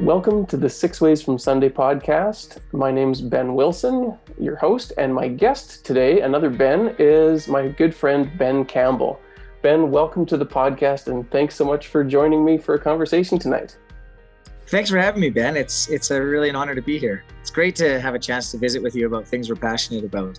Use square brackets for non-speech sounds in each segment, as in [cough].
Welcome to the Six Ways from Sunday podcast. My name's Ben Wilson, your host, and my guest today, another Ben, is my good friend Ben Campbell. Ben, welcome to the podcast, and thanks so much for joining me for a conversation tonight. Thanks for having me, Ben. It's it's a really an honor to be here. It's great to have a chance to visit with you about things we're passionate about.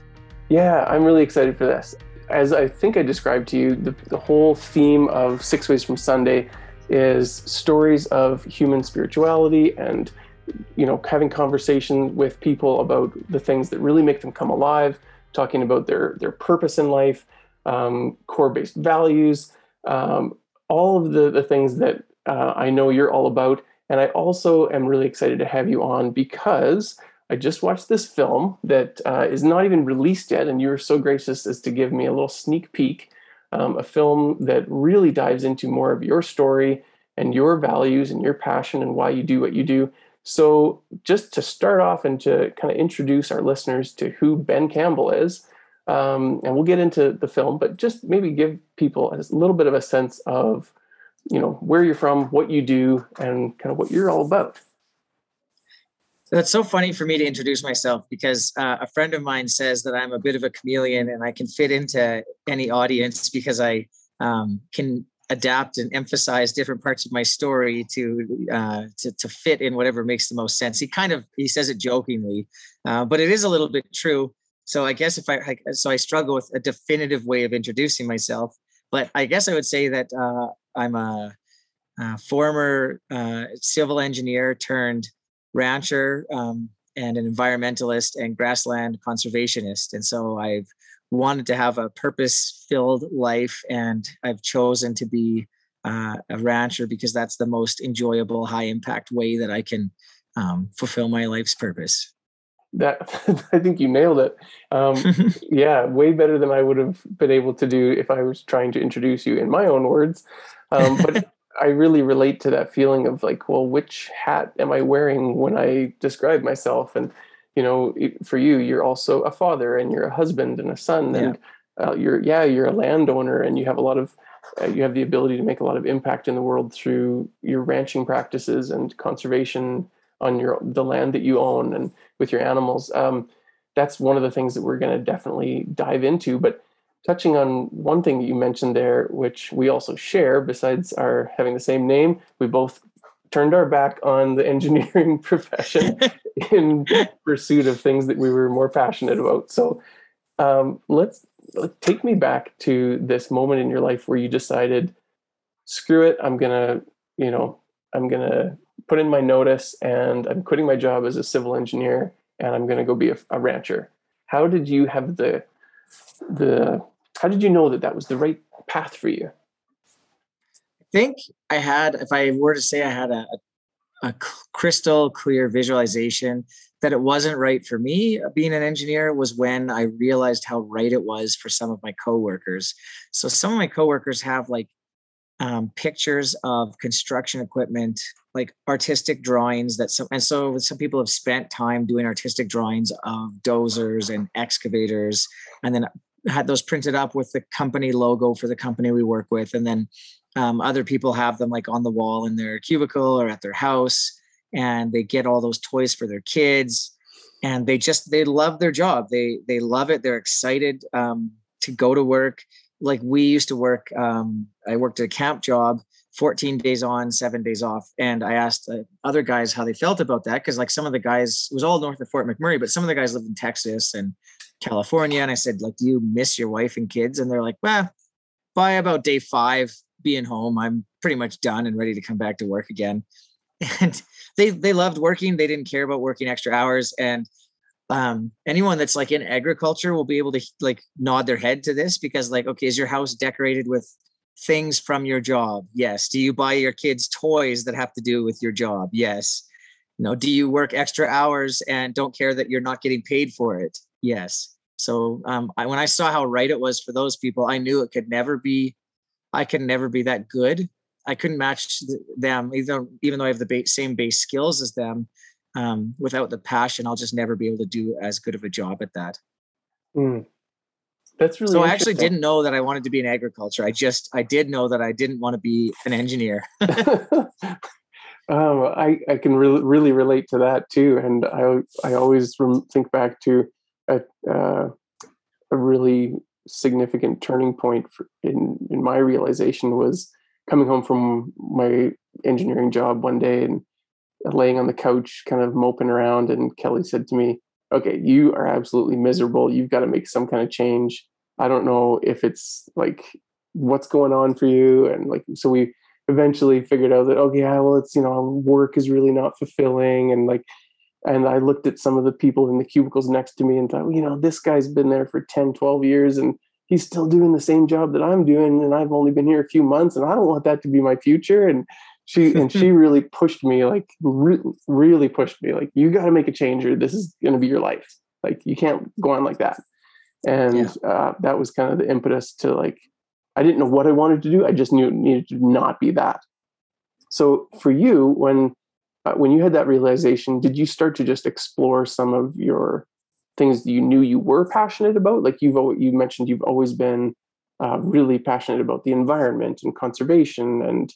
Yeah, I'm really excited for this. As I think I described to you, the, the whole theme of Six Ways from Sunday is stories of human spirituality and you know having conversation with people about the things that really make them come alive talking about their their purpose in life um, core based values um, all of the the things that uh, i know you're all about. And i also am really excited to have you on because i just watched this film that uh, is not even released yet and you were so gracious as to give me a little sneak peek um, a film that really dives into more of your story and your values and your passion and why you do what you do. So, just to start off and to kind of introduce our listeners to who Ben Campbell is, um, and we'll get into the film, but just maybe give people a little bit of a sense of, you know, where you're from, what you do, and kind of what you're all about. That's so funny for me to introduce myself because uh, a friend of mine says that I'm a bit of a chameleon and I can fit into any audience because I um, can adapt and emphasize different parts of my story to uh, to, to fit in whatever makes the most sense. He kind of he says it jokingly, uh, but it is a little bit true. So I guess if I, I, so I struggle with a definitive way of introducing myself, but I guess I would say that uh, I'm a, a former uh, civil engineer turned rancher um, and an environmentalist and grassland conservationist. And so I've wanted to have a purpose filled life, and I've chosen to be uh, a rancher because that's the most enjoyable, high impact way that I can um, fulfill my life's purpose. That [laughs] I think you nailed it. Um, [laughs] yeah, way better than I would have been able to do if I was trying to introduce you in my own words. Um, but I really relate to that feeling of like, well, which hat am I wearing when I describe myself? And you know, for you, you're also a father and you're a husband and a son, yeah. and uh, you're yeah, you're a landowner, and you have a lot of uh, you have the ability to make a lot of impact in the world through your ranching practices and conservation on your the land that you own and with your animals. Um, that's one of the things that we're going to definitely dive into, but touching on one thing that you mentioned there, which we also share, besides our having the same name, we both turned our back on the [laughs] engineering profession [laughs] in pursuit of things that we were more passionate about. So um, let's, let's take me back to this moment in your life where you decided, screw it, I'm gonna, you know, I'm gonna put in my notice and I'm quitting my job as a civil engineer and I'm gonna go be a, a rancher. How did you have the the how did you know that that was the right path for you? I think I had, if I were to say I had a, a crystal clear visualization that it wasn't right for me uh, being an engineer was when I realized how right it was for some of my coworkers. So some of my coworkers have like um, pictures of construction equipment, like artistic drawings that some, and so some people have spent time doing artistic drawings of dozers and excavators, and then had those printed up with the company logo for the company we work with. And then um, other people have them like on the wall in their cubicle or at their house and they get all those toys for their kids. And they just they love their job. They they love it. They're excited um, to go to work like we used to work um, i worked at a camp job 14 days on seven days off and i asked other guys how they felt about that because like some of the guys it was all north of fort mcmurray but some of the guys lived in texas and California. And I said, like, do you miss your wife and kids? And they're like, well, by about day five, being home, I'm pretty much done and ready to come back to work again. [laughs] And they they loved working. They didn't care about working extra hours. And um, anyone that's like in agriculture will be able to like nod their head to this because like, okay, is your house decorated with things from your job? Yes. Do you buy your kids toys that have to do with your job? Yes. You know, do you work extra hours and don't care that you're not getting paid for it? Yes. So um, I, when I saw how right it was for those people, I knew it could never be, I could never be that good. I couldn't match them, even even though I have the same base skills as them. Um, without the passion, I'll just never be able to do as good of a job at that. Mm. That's really so. I actually didn't know that I wanted to be in agriculture. I just I did know that I didn't want to be an engineer. [laughs] [laughs] Um, I, I can really really relate to that too, and I I always think back to a uh, a really significant turning point for, in in my realization was coming home from my engineering job one day and laying on the couch, kind of moping around, and Kelly said to me, "Okay, you are absolutely miserable. You've got to make some kind of change. I don't know if it's like what's going on for you." And like, so we eventually figured out that okay, yeah, well, it's you know, work is really not fulfilling, and like, and I looked at some of the people in the cubicles next to me and thought, well, you know, this guy's been there for 10, 12 years, and he's still doing the same job that I'm doing, and I've only been here a few months, and I don't want that to be my future. And she [laughs] and she really pushed me, like re- really pushed me, like you got to make a change, or this is going to be your life. Like you can't go on like that. And yeah. uh, that was kind of the impetus to like I didn't know what I wanted to do. I just knew it needed to not be that. So for you, when uh, when you had that realization, did you start to just explore some of your things that you knew you were passionate about? Like you've always, you mentioned, you've always been uh, really passionate about the environment and conservation and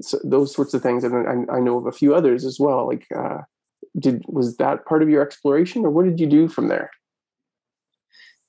so those sorts of things. And I, I, know of a few others as well. Like, uh, did was that part of your exploration, or what did you do from there?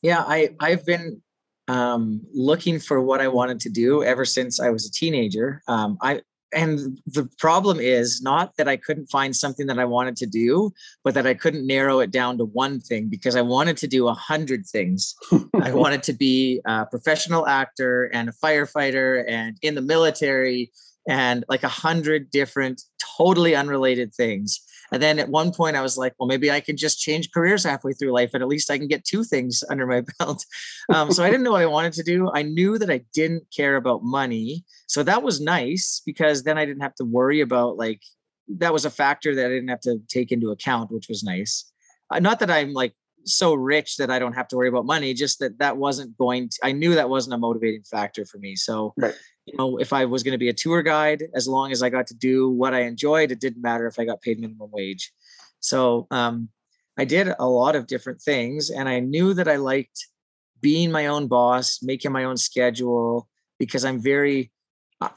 Yeah, I I've been um, looking for what I wanted to do ever since I was a teenager. Um, I and the problem is not that I couldn't find something that I wanted to do, but that I couldn't narrow it down to one thing because I wanted to do a hundred things. I [laughs] wanted to be a professional actor and a firefighter and in the military and like a hundred different totally unrelated things. And then at one point, I was like, well, maybe I can just change careers halfway through life, and at least I can get two things [laughs] under my belt. Um, so I didn't know what I wanted to do. I knew that I didn't care about money, so that was nice because then I didn't have to worry about like that was a factor that I didn't have to take into account, which was nice. Uh, not that I'm like so rich that I don't have to worry about money, just that that wasn't going to, I knew that wasn't a motivating factor for me. So right you know, if I was going to be a tour guide, as long as I got to do what I enjoyed, it didn't matter if I got paid minimum wage. So um, I did a lot of different things, and I knew that I liked being my own boss, making my own schedule, because I'm very,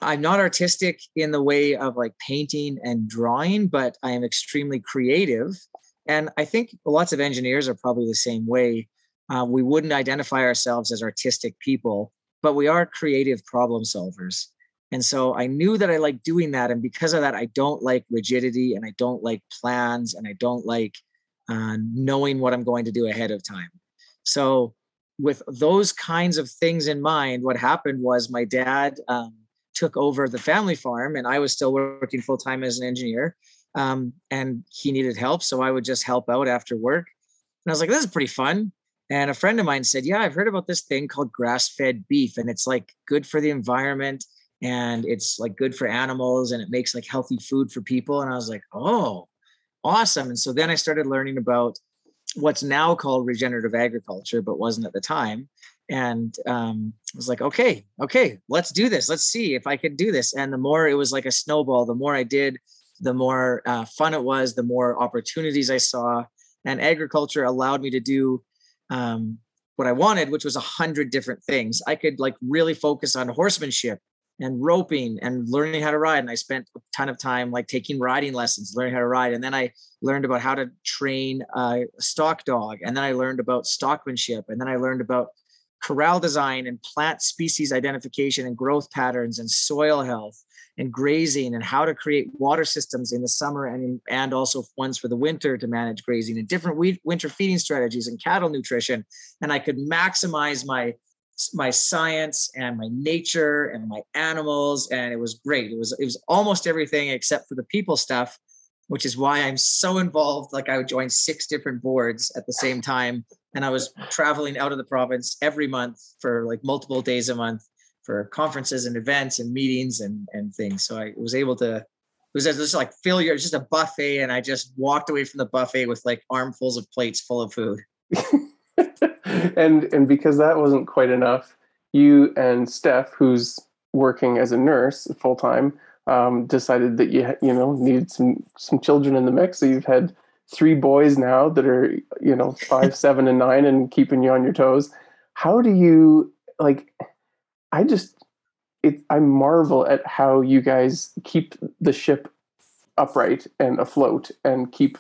I'm not artistic in the way of like painting and drawing, but I am extremely creative. And I think lots of engineers are probably the same way. Uh, we wouldn't identify ourselves as artistic people but we are creative problem solvers. And so I knew that I like doing that. And because of that, I don't like rigidity and I don't like plans and I don't like uh, knowing what I'm going to do ahead of time. So, with those kinds of things in mind, what happened was my dad um, took over the family farm and I was still working full time as an engineer. Um, and he needed help. So I would just help out after work. And I was like, this is pretty fun. And a friend of mine said, Yeah, I've heard about this thing called grass fed beef, and it's like good for the environment and it's like good for animals and it makes like healthy food for people. And I was like, Oh, awesome. And so then I started learning about what's now called regenerative agriculture, but wasn't at the time. And um, I was like, okay, okay, let's do this. Let's see if I could do this. And the more it was like a snowball, the more I did, the more uh, fun it was, the more opportunities I saw. And agriculture allowed me to do um, what I wanted, which was a hundred different things. I could like really focus on horsemanship and roping and learning how to ride. And I spent a ton of time like taking riding lessons, learning how to ride. And then I learned about how to train a stock dog. And then I learned about stockmanship. And then I learned about corral design and plant species identification and growth patterns and soil health and grazing and how to create water systems in the summer and and also ones for the winter to manage grazing and different winter feeding strategies and cattle nutrition. And i could maximize my my science and my nature and my animals and it was great. It was it was almost everything except for the people stuff which is why i'm so involved. Like i would join six different boards at the same time and i was traveling out of the province every month for like multiple days a month for conferences and events and meetings and and things. So I was able to. It was just like failure, just a buffet, and I just walked away from the buffet with like armfuls of plates full of food. [laughs] [laughs] and and because that wasn't quite enough, you and Steph, who's working as a nurse full time, um, decided that you you know needed some some children in the mix. So you've had three boys now that are you know five, [laughs] seven, and nine, and keeping you on your toes. How do you like? I just it I marvel at how you guys keep the ship upright and afloat and keep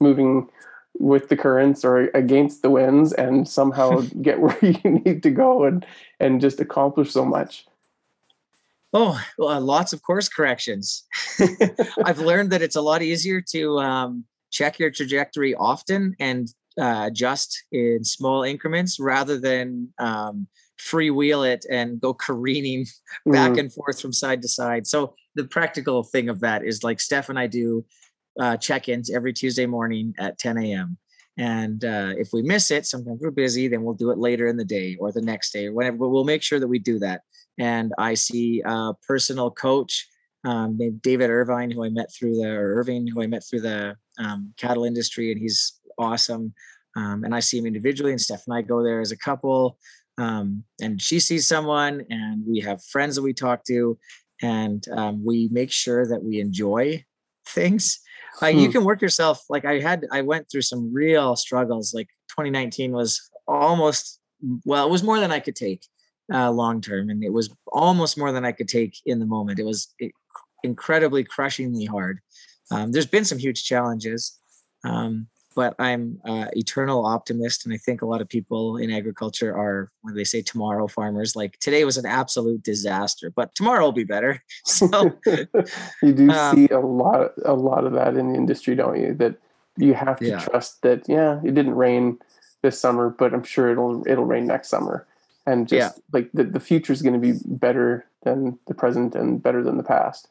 moving with the currents or against the winds and somehow [laughs] get where [laughs] you need to go and and just accomplish so much. Oh well, uh, lots of course corrections. [laughs] I've learned that it's a lot easier to um, check your trajectory often and uh, adjust in small increments rather than um, freewheel it and go careening [laughs] back mm. and forth from side to side so the practical thing of that is like steph and i do uh, check-ins every Tuesday morning at 10 a.m. And uh, if we miss it, sometimes we're busy, then we'll do it later in the day or the next day or whatever. But we'll make sure that we do that. And I see a personal coach um, named David Irvine, who I met through the or Irving, who I met through the um, cattle industry, and he's awesome. Um, and I see him individually, and Steph and I go there as a couple. Um, and she sees someone, and we have friends that we talk to, and um, we make sure that we enjoy things. Like hmm. you can work yourself like i had i went through some real struggles like 2019 was almost well it was more than i could take uh, long term and it was almost more than i could take in the moment. It was incredibly crushingly hard. Um, there's been some huge challenges um, but I'm uh, eternal optimist, and I think a lot of people in agriculture are when they say tomorrow farmers. Like today was an absolute disaster, but tomorrow will be better. [laughs] So [laughs] you do um, see a lot, a lot of that in the industry, don't you? That you have to yeah. trust that. Yeah, it didn't rain this summer, but I'm sure it'll it'll rain next summer, and just yeah. like the the future is going to be better than the present and better than the past.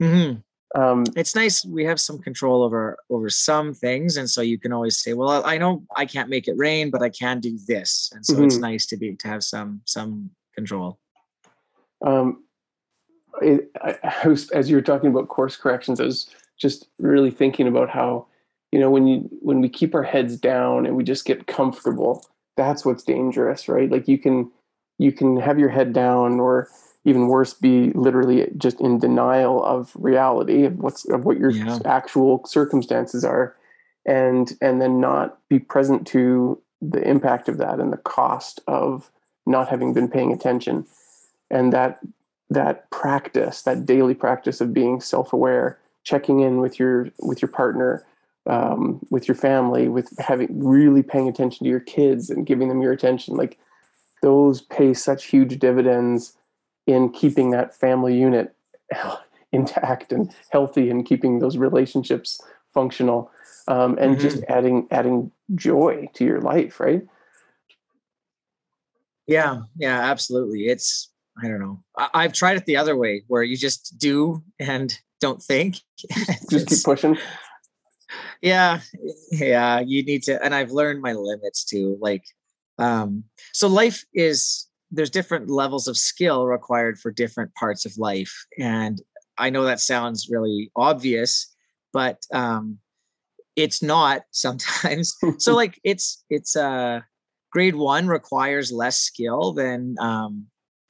Mm-hmm um, it's nice we have some control over over some things and so you can always say well i know i can't make it rain but i can do this. And so mm-hmm. it's nice to be to have some some control. Um it, I, I was, as you were talking about course corrections i was just really thinking about how you know when you when we keep our heads down and we just get comfortable that's what's dangerous right? Like you can you can have your head down or even worse be literally just in denial of reality of what's of what your yeah. actual circumstances are and and then not be present to the impact of that and the cost of not having been paying attention and that that practice that daily practice of being self-aware checking in with your with your partner um, with your family with having really paying attention to your kids and giving them your attention like those pay such huge dividends in keeping that family unit [laughs] intact and healthy and keeping those relationships functional um, and mm-hmm. just adding adding joy to your life right? Yeah yeah absolutely. It's i don't know. I, have tried it the other way where you just do and don't think. [laughs] Just keep pushing? Yeah yeah you need to and i've learned my limits too like um so life is there's different levels of skill required for different parts of life and i know that sounds really obvious but um it's not [laughs] sometimes. So like it's it's uh grade one requires less skill than um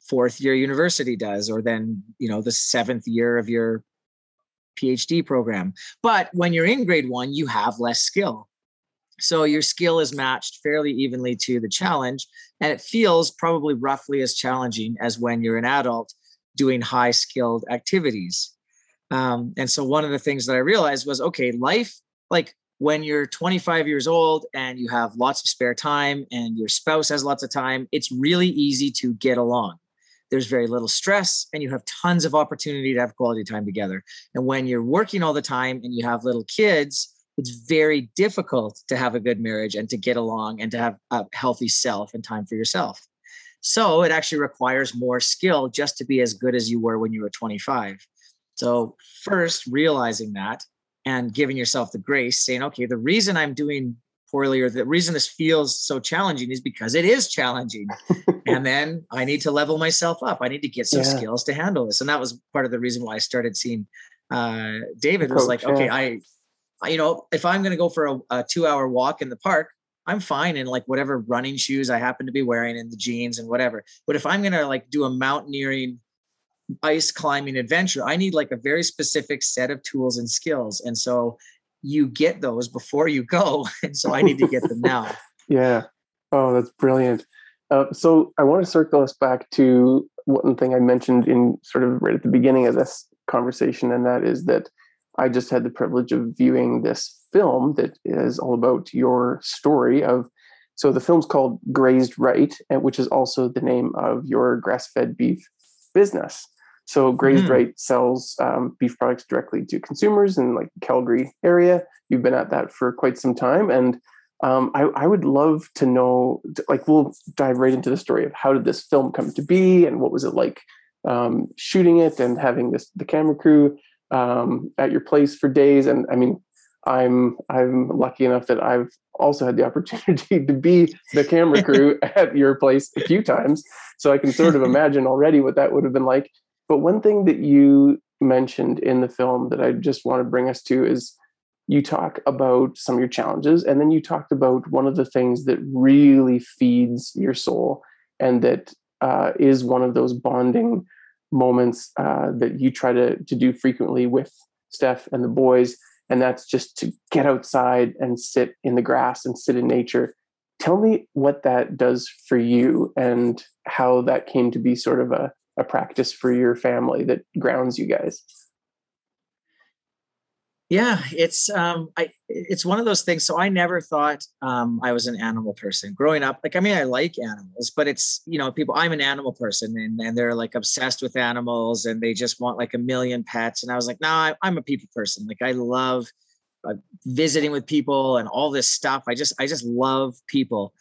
fourth year university does or then you know the seventh year of your phd program. But when you're in grade one you have less skill so your skill is matched fairly evenly to the challenge, and it feels probably roughly as challenging as when you're an adult doing high skilled activities. Um, and so one of the things that I realized was okay, life, like when you're 25 years old and you have lots of spare time and your spouse has lots of time, it's really easy to get along. There's very little stress and you have tons of opportunity to have quality time together. And when you're working all the time and you have little kids, it's very difficult to have a good marriage and to get along and to have a healthy self and time for yourself. So it actually requires more skill just to be as good as you were when you were 25. So, first, realizing that and giving yourself the grace, saying, okay, the reason I'm doing poorly or the reason this feels so challenging is because it is challenging. [laughs] and then I need to level myself up. I need to get some yeah. skills to handle this. And that was part of the reason why I started seeing uh, David was like, okay, I you know, if I'm going to go for a, a two hour walk in the park, I'm fine in like whatever running shoes I happen to be wearing and the jeans and whatever. But if I'm going to like do a mountaineering ice climbing adventure, I need like a very specific set of tools and skills. And so you get those before you go. [laughs] And so I need to get them now. [laughs] yeah. Oh, that's brilliant. Uh, so I want to circle us back to one thing I mentioned in sort of right at the beginning of this conversation, and that is that I just had the privilege of viewing this film that is all about your story of. So the film's called Grazed Right, which is also the name of your grass-fed beef business. So Grazed mm. Right sells um, beef products directly to consumers in like the Calgary area. You've been at that for quite some time, and um, I, I, would love to know. Like, we'll dive right into the story of how did this film come to be, and what was it like um, shooting it, and having this the camera crew um, at your place for days. And I mean, I'm I'm lucky enough that I've also had the [laughs] opportunity to be the camera [laughs] crew at your place a few times, so I can sort of imagine already what that would have been like. But one thing that you mentioned in the film that I just want to bring us to is you talk about some of your challenges, and then you talked about one of the things that really feeds your soul, and that uh, is one of those bonding moments uh, that you try to to do frequently with Steph and the boys, and that's just to get outside and sit in the grass and sit in nature. Tell me what that does for you and how that came to be sort of a, a practice for your family that grounds you guys yeah it's um i it's one of those things so i never thought um i was an animal person growing up like i mean i like animals but it's you know people i'm an animal person and, and they're like obsessed with animals and they just want like a million pets and i was like no nah, i'm a people person like i love uh, visiting with people and all this stuff i just i just love people.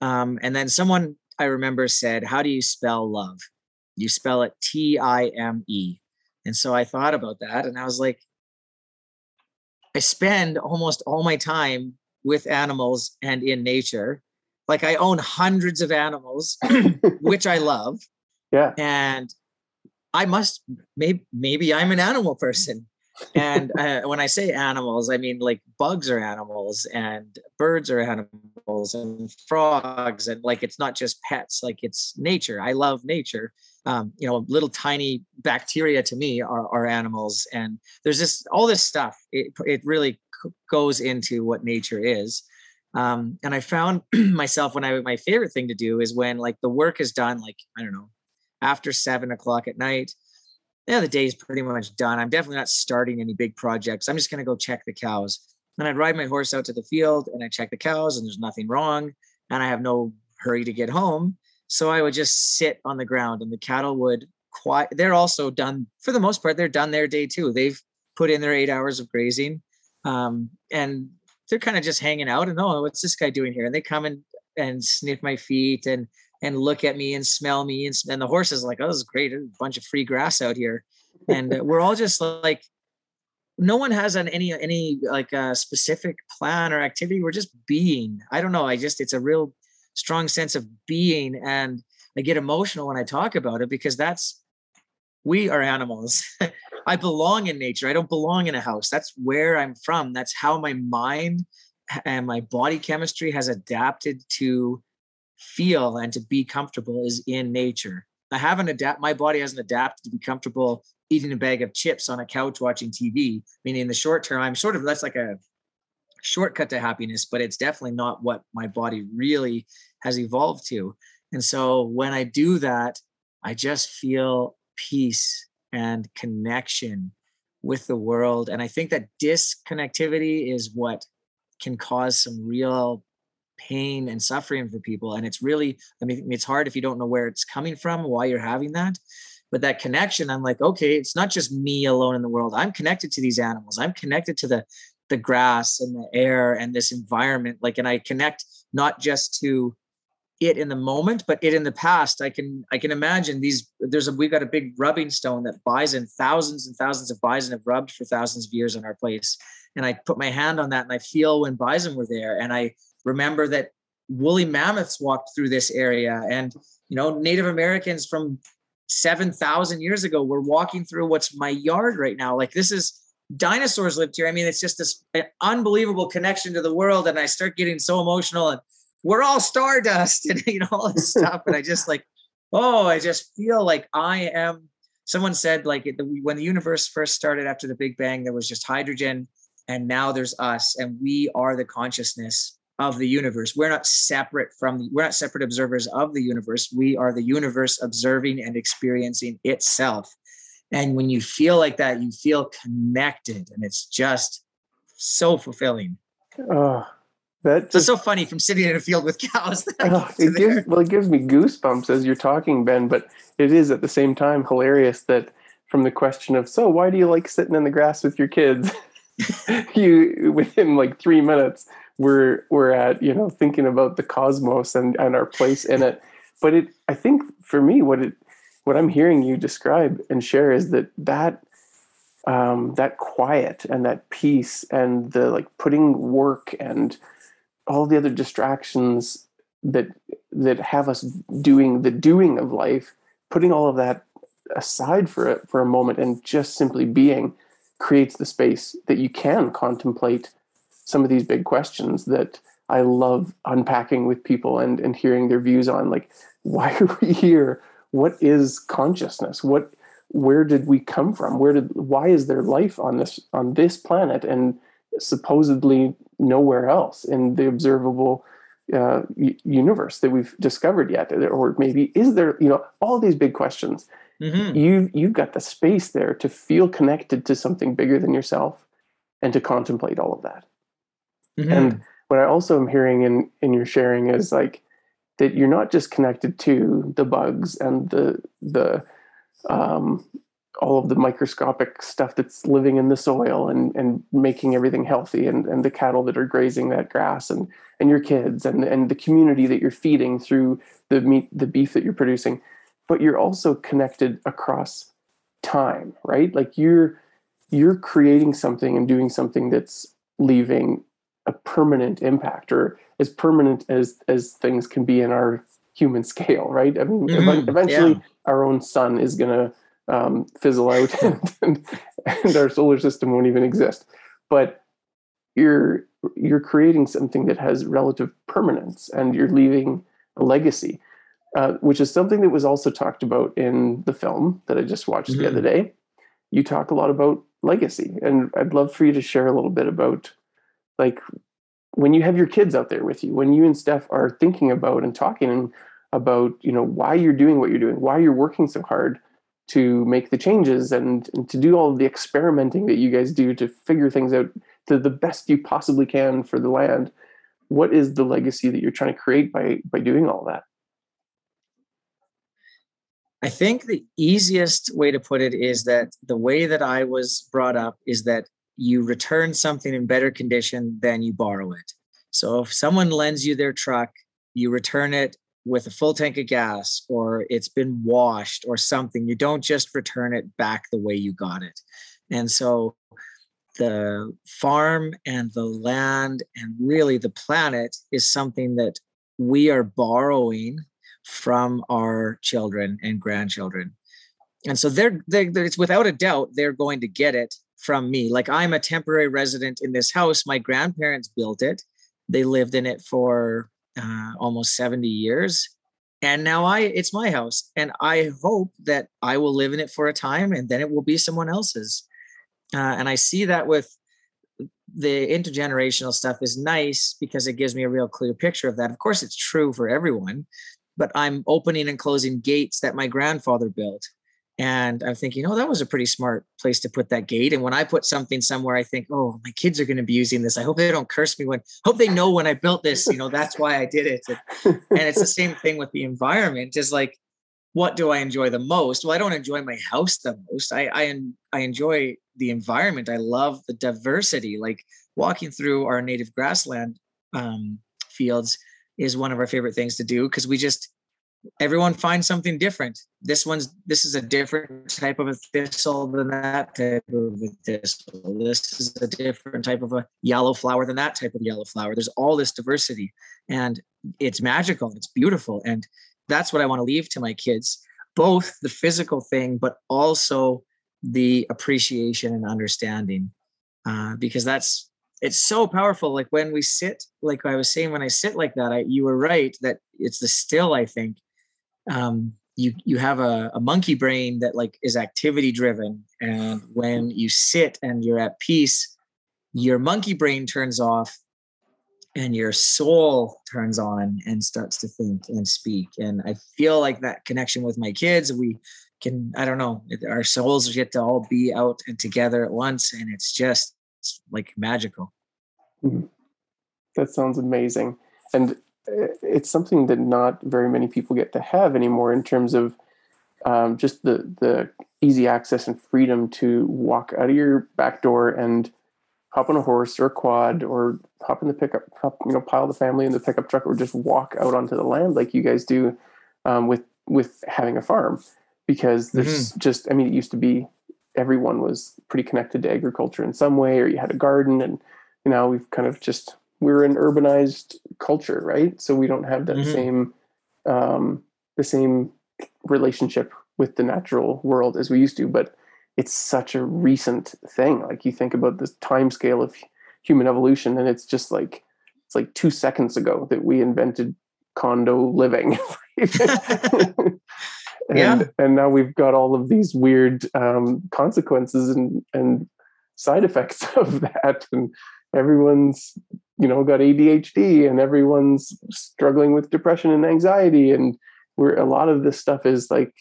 Um and then someone i remember said how do you spell love? You spell it t-i-m-e and so i thought about that and i was like I spend almost all my time with animals and in nature. Like I own hundreds of animals, [laughs] which I love. Yeah. And I must maybe maybe I'm an animal person. And uh, when I say animals, I mean like bugs are animals and birds are animals and frogs and like it's not just pets, like it's nature. I love nature um, you know, little tiny bacteria to me are, are animals. And there's this, all this stuff, it, it really goes into what nature is. Um, and I found [clears throat] myself when I, my favorite thing to do is when like the work is done, like, I don't know, after seven o'clock at night, yeah, the day's pretty much done. I'm definitely not starting any big projects. I'm just going to go check the cows. And I'd ride my horse out to the field and I check the cows and there's nothing wrong. And I have no hurry to get home. So I would just sit on the ground and the cattle would quiet. They're also done for the most part, they're done their day too. They've put in their eight hours of grazing. Um, and they're kind of just hanging out and oh, what's this guy doing here? And they come and and sniff my feet and and look at me and smell me and, and the horse is like, oh, this is great, There's a bunch of free grass out here, and uh, [laughs] we're all just like, no one has an any any like a specific plan or activity. We're just being. I don't know. I just it's a real strong sense of being and I get emotional when I talk about it because that's we are animals. [laughs] I belong in nature. I don't belong in a house. That's where I'm from. That's how my mind and my body chemistry has adapted to feel and to be comfortable is in nature. I haven't adapt my body hasn't adapted to be comfortable eating a bag of chips on a couch watching TV. Meaning in the short term, I'm sort of that's like a shortcut to happiness, but it's definitely not what my body really has evolved to. And so when I do that, I just feel peace and connection with the world. And I think that disconnectivity is what can cause some real pain and suffering for people. And it's really, I mean, it's hard if you don't know where it's coming from, why you're having that. But that connection, I'm like, okay, it's not just me alone in the world. I'm connected to these animals. I'm connected to the the grass and the air and this environment. Like, and I connect not just to it in the moment, but it in the past. I can I can imagine these. There's a we've got a big rubbing stone that bison, thousands and thousands of bison have rubbed for thousands of years in our place. And I put my hand on that and I feel when bison were there. And I remember that woolly mammoths walked through this area. And you know, Native Americans from 7,000 years ago were walking through what's my yard right now. Like this is dinosaurs lived here. I mean, it's just this uh, unbelievable connection to the world. And I start getting so emotional and we're all stardust [laughs] and you know all this [laughs] stuff and i just like oh i just feel like i am someone said like when the universe first started after the big bang there was just hydrogen and now there's us and we are the consciousness of the universe we're not separate from the, we're not separate observers of the universe we are the universe observing and experiencing itself And when you feel like that, you feel connected and it's just so fulfilling. Oh, that so it's so funny from sitting in a field with cows. Oh, it gives, well, it gives me goosebumps as you're talking, Ben, but it is at the same time hilarious that from the question of, so why do you like sitting in the grass with your kids? [laughs] you, within like three minutes, we're, we're at, you know, thinking about the cosmos and, and our place in it. But it, I think for me, what it, what I'm hearing you describe and share is that that um, that quiet and that peace and the like putting work and all the other distractions that that have us doing the doing of life, putting all of that aside for it for a moment and just simply being creates the space that you can contemplate some of these big questions that I love unpacking with people and, and hearing their views on like [laughs] why are we here? What is consciousness? What where did we come from? Where did why is there life on this on this planet and supposedly nowhere else in the observable uh, universe that we've discovered yet? Or maybe is there? You know, all these big questions. Mm-hmm. You've you've got the space there to feel connected to something bigger than yourself, and to contemplate all of that. Mm-hmm. And what I also am hearing in in your sharing is like that you're not just connected to the bugs and the the um, all of the microscopic stuff that's living in the soil and, and making everything healthy and, and the cattle that are grazing that grass and, and your kids and, and the community that you're feeding through the meat the beef that you're producing. But you're also connected across time right? Like you're you're creating something and doing something that's leaving a permanent impact or as permanent as as things can be in our human [laughs] scale right i mean mm-hmm. eventually yeah. our own sun is going to um, fizzle out [laughs] and, and, and our solar system won't even exist. But you're you're creating something that has relative permanence and you're leaving a legacy, uh, which is something that was also talked about in the film that I just watched mm-hmm. the other mm-hmm. day. You talk a lot about legacy, and I'd love for you to share a little bit about like when you have your kids out there with you, when you and Steph are thinking about and talking about you know why you're doing what you're doing, why you're working so hard to make the changes and, and, to do all the experimenting that you guys do to figure things out to the best you possibly can for the land what is the legacy that you're trying to create by by doing all that? I think the easiest way to put it is that the way that i was brought up is that you return something in better condition than you borrow it so if someone lends you their truck you return it with a full tank of gas or it's been washed or something. You don't just return it back the way you got it. And so the farm and the land and really the planet is something that we are borrowing from our children and grandchildren. And so they're, they're, it's without a doubt they're going to get it from me. Like I'm a temporary resident in this house. My grandparents built it. They lived in it for uh, almost 70 years and now i it's my house and i hope that i will live in it for a time and then it will be someone else's uh, and i see that with the intergenerational stuff is nice because it gives me a real clear picture of that of course it's true for everyone but i'm opening and closing gates that my grandfather built and I'm thinking, oh, that was a pretty smart place to put that gate. And when I put something somewhere, I think, oh, my kids are going to be using this. I hope they don't curse me when, hope they know when I built this, you know, that's why I did it. And, and it's the [laughs] same thing with the environment is like, what do I enjoy the most? Well, I don't enjoy my house the most. I, I, I enjoy the environment. I love the diversity, like walking through our native grassland um, fields is one of our favorite things to do because we just everyone finds something different. This one's this is a different type of a thistle than that type of a thistle. This is a different type of a yellow flower than that type of yellow flower. There's all this diversity, and it's magical. It's beautiful, and that's what I want to leave to my kids. Both the physical thing, but also the appreciation and understanding, uh, because that's it's so powerful. Like when we sit, like I was saying, when I sit like that, I, you were right that it's the still. I think um, you you have a, a monkey brain that like is activity driven and when you sit and you're at peace your monkey brain turns off and your soul turns on and starts to think and speak and i feel like that connection with my kids we can I don't know our souls get to all be out and together at once, and it's just it's like magical. Mm-hmm. That sounds amazing, and it's something that not very many people get to have anymore in terms of um, just the the easy access and freedom to walk out of your back door and hop on a horse or a quad or hop in the pickup, hop, you know, pile the family in the pickup truck or just walk out onto the land like you guys do um, with with having a farm because there's mm-hmm. just I mean it used to be everyone was pretty connected to agriculture in some way or you had a garden and you know we've kind of just we're an urbanized culture right so we don't have that mm-hmm. same um, the same relationship with the natural world as we used to but it's such a recent thing like you think about the time scale of human evolution and it's just like it's like two seconds ago that we invented condo living [laughs] and, yeah. and now we've got all of these weird um, consequences and and side effects [laughs] of that and everyone's you know got adhd and everyone's struggling with depression and anxiety. And we're a lot of this stuff is like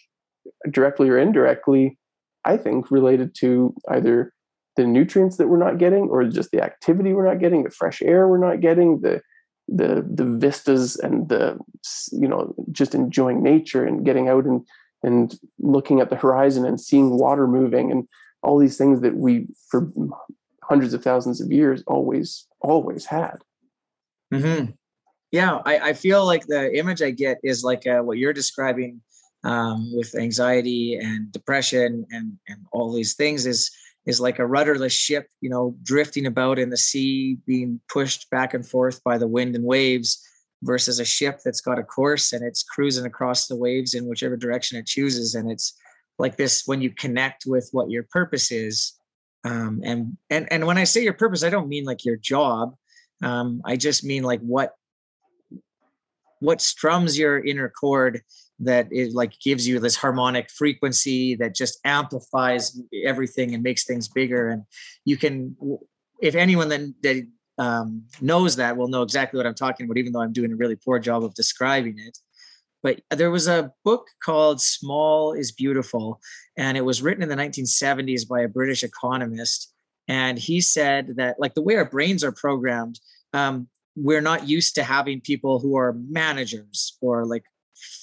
directly or indirectly, I think, related to either the nutrients that we're not getting or just the activity we're not getting, the fresh air we're not getting, the the the vistas and the you know just enjoying nature and getting out and and looking at the horizon and seeing water moving and all these things that we for hundreds of thousands of years always always had mm-hmm. yeah I, I feel like the image i get is like uh, what you're describing um, with anxiety and depression and and all these things is is like a rudderless ship, you know, drifting about in the sea, being pushed back and forth by the wind and waves, versus a ship that's got a course and it's cruising across the waves in whichever direction it chooses. And it's like this when you connect with what your purpose is. Um, and and and when I say your purpose, I don't mean like your job. Um, I just mean like what what strums your inner chord that it like gives you this harmonic frequency that just amplifies everything and makes things bigger and you can if anyone then that um, knows that will know exactly what i'm talking about even though i'm doing a really poor job of describing it but there was a book called small is beautiful and it was written in the 1970s by a british economist and he said that like the way our brains are programmed um, we're not used to having people who are managers or like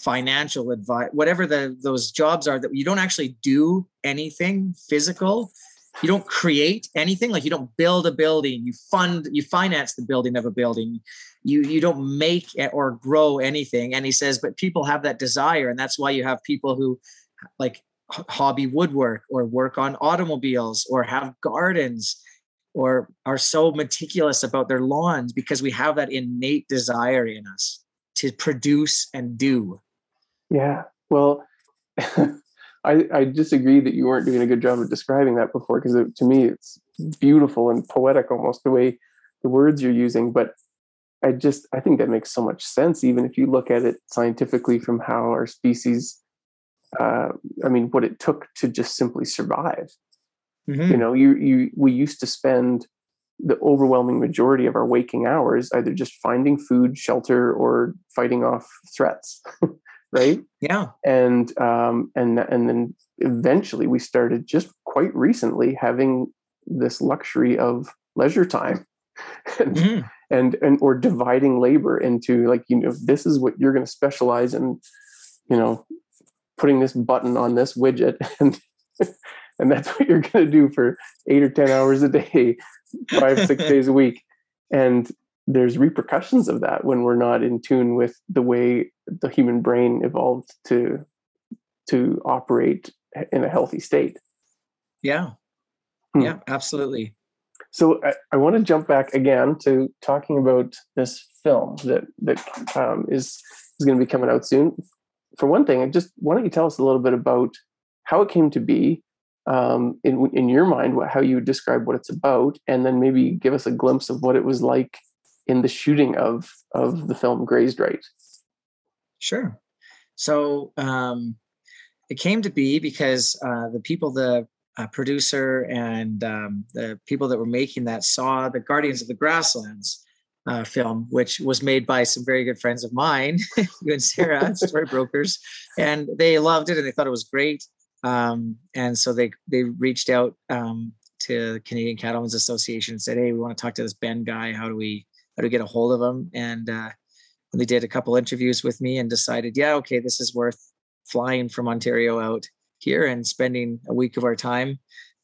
financial advice, whatever the those jobs are that you don't actually do anything physical. You don't create anything like you don't build a building, you fund, you finance the building of a building. You you don't make or grow anything. And he says, but people have that desire, and that's why you have people who like hobby woodwork or work on automobiles or have gardens or are so meticulous about their lawns because we have that innate desire in us to produce and do. Yeah. Well, [laughs] I, I disagree that you weren't doing a good job of describing that before because to me it's beautiful and poetic almost the way the words you're using. But I just I think that makes so much sense, even if you look at it scientifically from how our species. Uh, I mean, what it took to just simply survive. Mm-hmm. You know, you you we used to spend the overwhelming majority of our waking hours either just finding food, shelter, or fighting off threats. [laughs] right? Yeah. And um, and and then eventually we started just quite recently having this luxury of leisure time. and, [laughs] mm-hmm. and and or dividing labor into like you know this is what you're going to specialize in you know putting this button on this widget [laughs] and and that's what you're going to do for eight or ten hours a day five six [laughs] days a week and there's repercussions of that when we're not in tune with the way the human brain evolved to to operate in a healthy state. Yeah. Hmm. yeah absolutely. So I, I, want to jump back again to talking about this film that that um, is is going to be coming out soon. For one thing just why don't you tell us a little bit about how it came to be um, in in your mind what, how you would describe what it's about and then maybe give us a glimpse of what it was like in the shooting of of the film Grazed Right. Sure. So um, it came to be because uh, the people, the uh, producer and um, the people that were making that saw the Guardians of the Grasslands uh, film, which was made by some very good friends of mine, [laughs] you and Sarah, [laughs] Story Brokers, and they loved it and they thought it was great. Um, and so they they reached out um, to the Canadian Cattlemen's Association and said, "Hey, we want to talk to this Ben guy. How do we how we get a hold of them. And uh, they did a couple interviews with me and decided, yeah, okay, this is worth flying from Ontario out here and spending a week of our time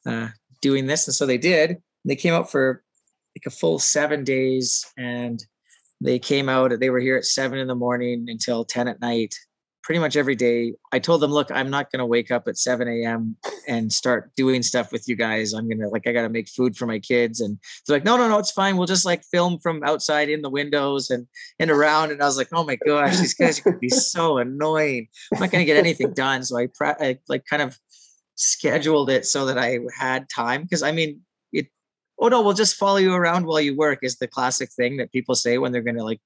uh, doing this. And so they did. They came out for like a full seven days and they came out they were here at seven in the morning until 10 at night pretty much every day. I told them, look, I'm not going to wake up at 7 a.m. and start doing stuff with you guys. I'm going to, like, I got to make food for my kids. And they're like, no, no, no, it's fine. We'll just like film from outside in the windows and, and around. And I was like, oh my gosh, these guys are going to be [laughs] so annoying. I'm not going to get anything done. So I, I like kind of scheduled it so that I had time. Cause I mean, it, oh no, we'll just follow you around while you work is the classic thing that people say when they're going to like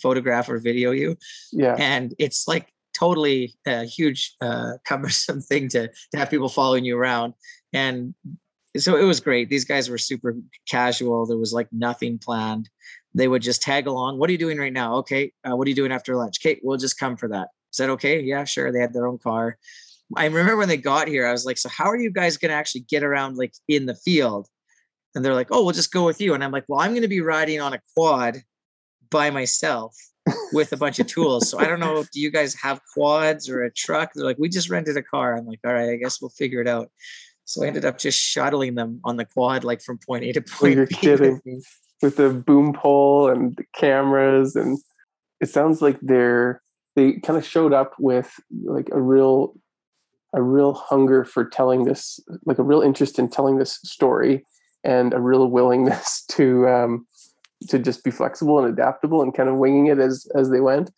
photograph or video you. Yeah. And it's like totally a huge uh, [laughs] cumbersome thing to to have people following you around. And so it was great. These guys were super casual. There was like nothing planned. They would just tag along what are you doing right now? Okay uh, what are you doing after lunch? Kate we'll just come for that. Is that okay? Yeah sure. They had their own car. I remember when they got here i was like so how are you guys going to actually get around like in the field? And they're like oh we'll just go with you. And i'm like well i'm going to be riding on a quad by myself with a bunch of tools. So I don't know, do you guys have quads or a truck? They're like, we just rented a car. I'm like, all right, I guess we'll figure it out. So I ended up just shuttling them on the quad, like from point A to point You're B. Kidding. With the boom pole and the cameras. And it sounds like they're, they kind of showed up with like a real, a real hunger for telling this, like a real interest in telling this story and a real willingness [laughs] to, um, to just be flexible and adaptable and kind of winging it as as they went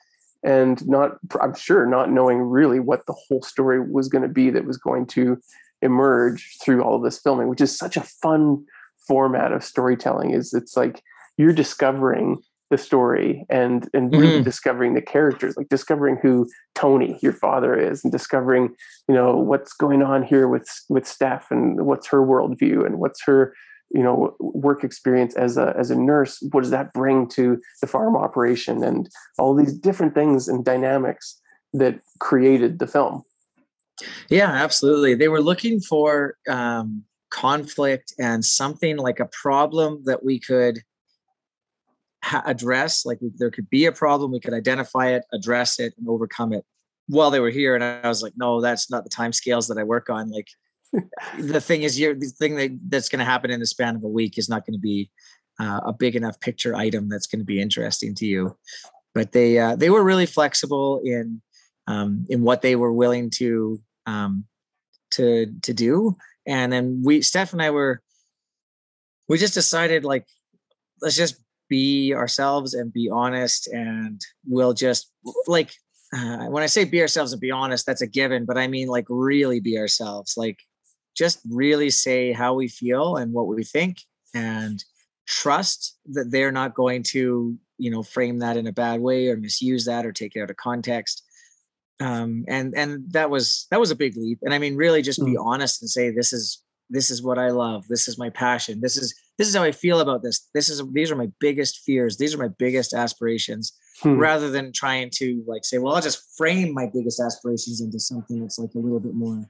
and not i'm sure not knowing really what the whole story was going to be that was going to emerge through all of this filming which is such a fun format of storytelling is it's like you're discovering the story and and really mm-hmm. discovering the characters like discovering who tony your father is and discovering you know what's going on here with with steph and what's her worldview and what's her you know work experience as a as a nurse what does that bring to the farm operation and all these different things and dynamics that created the film? Yeah absolutely. They were looking for um, conflict and something like a problem that we could ha- address like we, there could be a problem we could identify it address it and overcome it. While they were here and i was like no that's not the time scales that i work on. Like the thing is, you're the thing that, that's going to happen in the span of a week is not going to be uh, a big enough picture item that's going to be interesting to you. But they uh, they were really flexible in um, in what they were willing to um, to to do. And then we, Steph and I were, we just decided like, let's just be ourselves and be honest, and we'll just like uh, when I say be ourselves and be honest, that's a given. But I mean like really be ourselves. Like just really say how we feel and what we think and trust that they're not going to you know frame that in a bad way or misuse that or take it out of context. Um, and and that was that was a big leap. And i mean really just be mm. honest and say this is this is what i love. This is my passion. This is this is how i feel about this. This is these are my biggest fears. These are my biggest aspirations. Hmm. rather than trying to like say well i'll just frame my biggest aspirations into something that's like a little bit more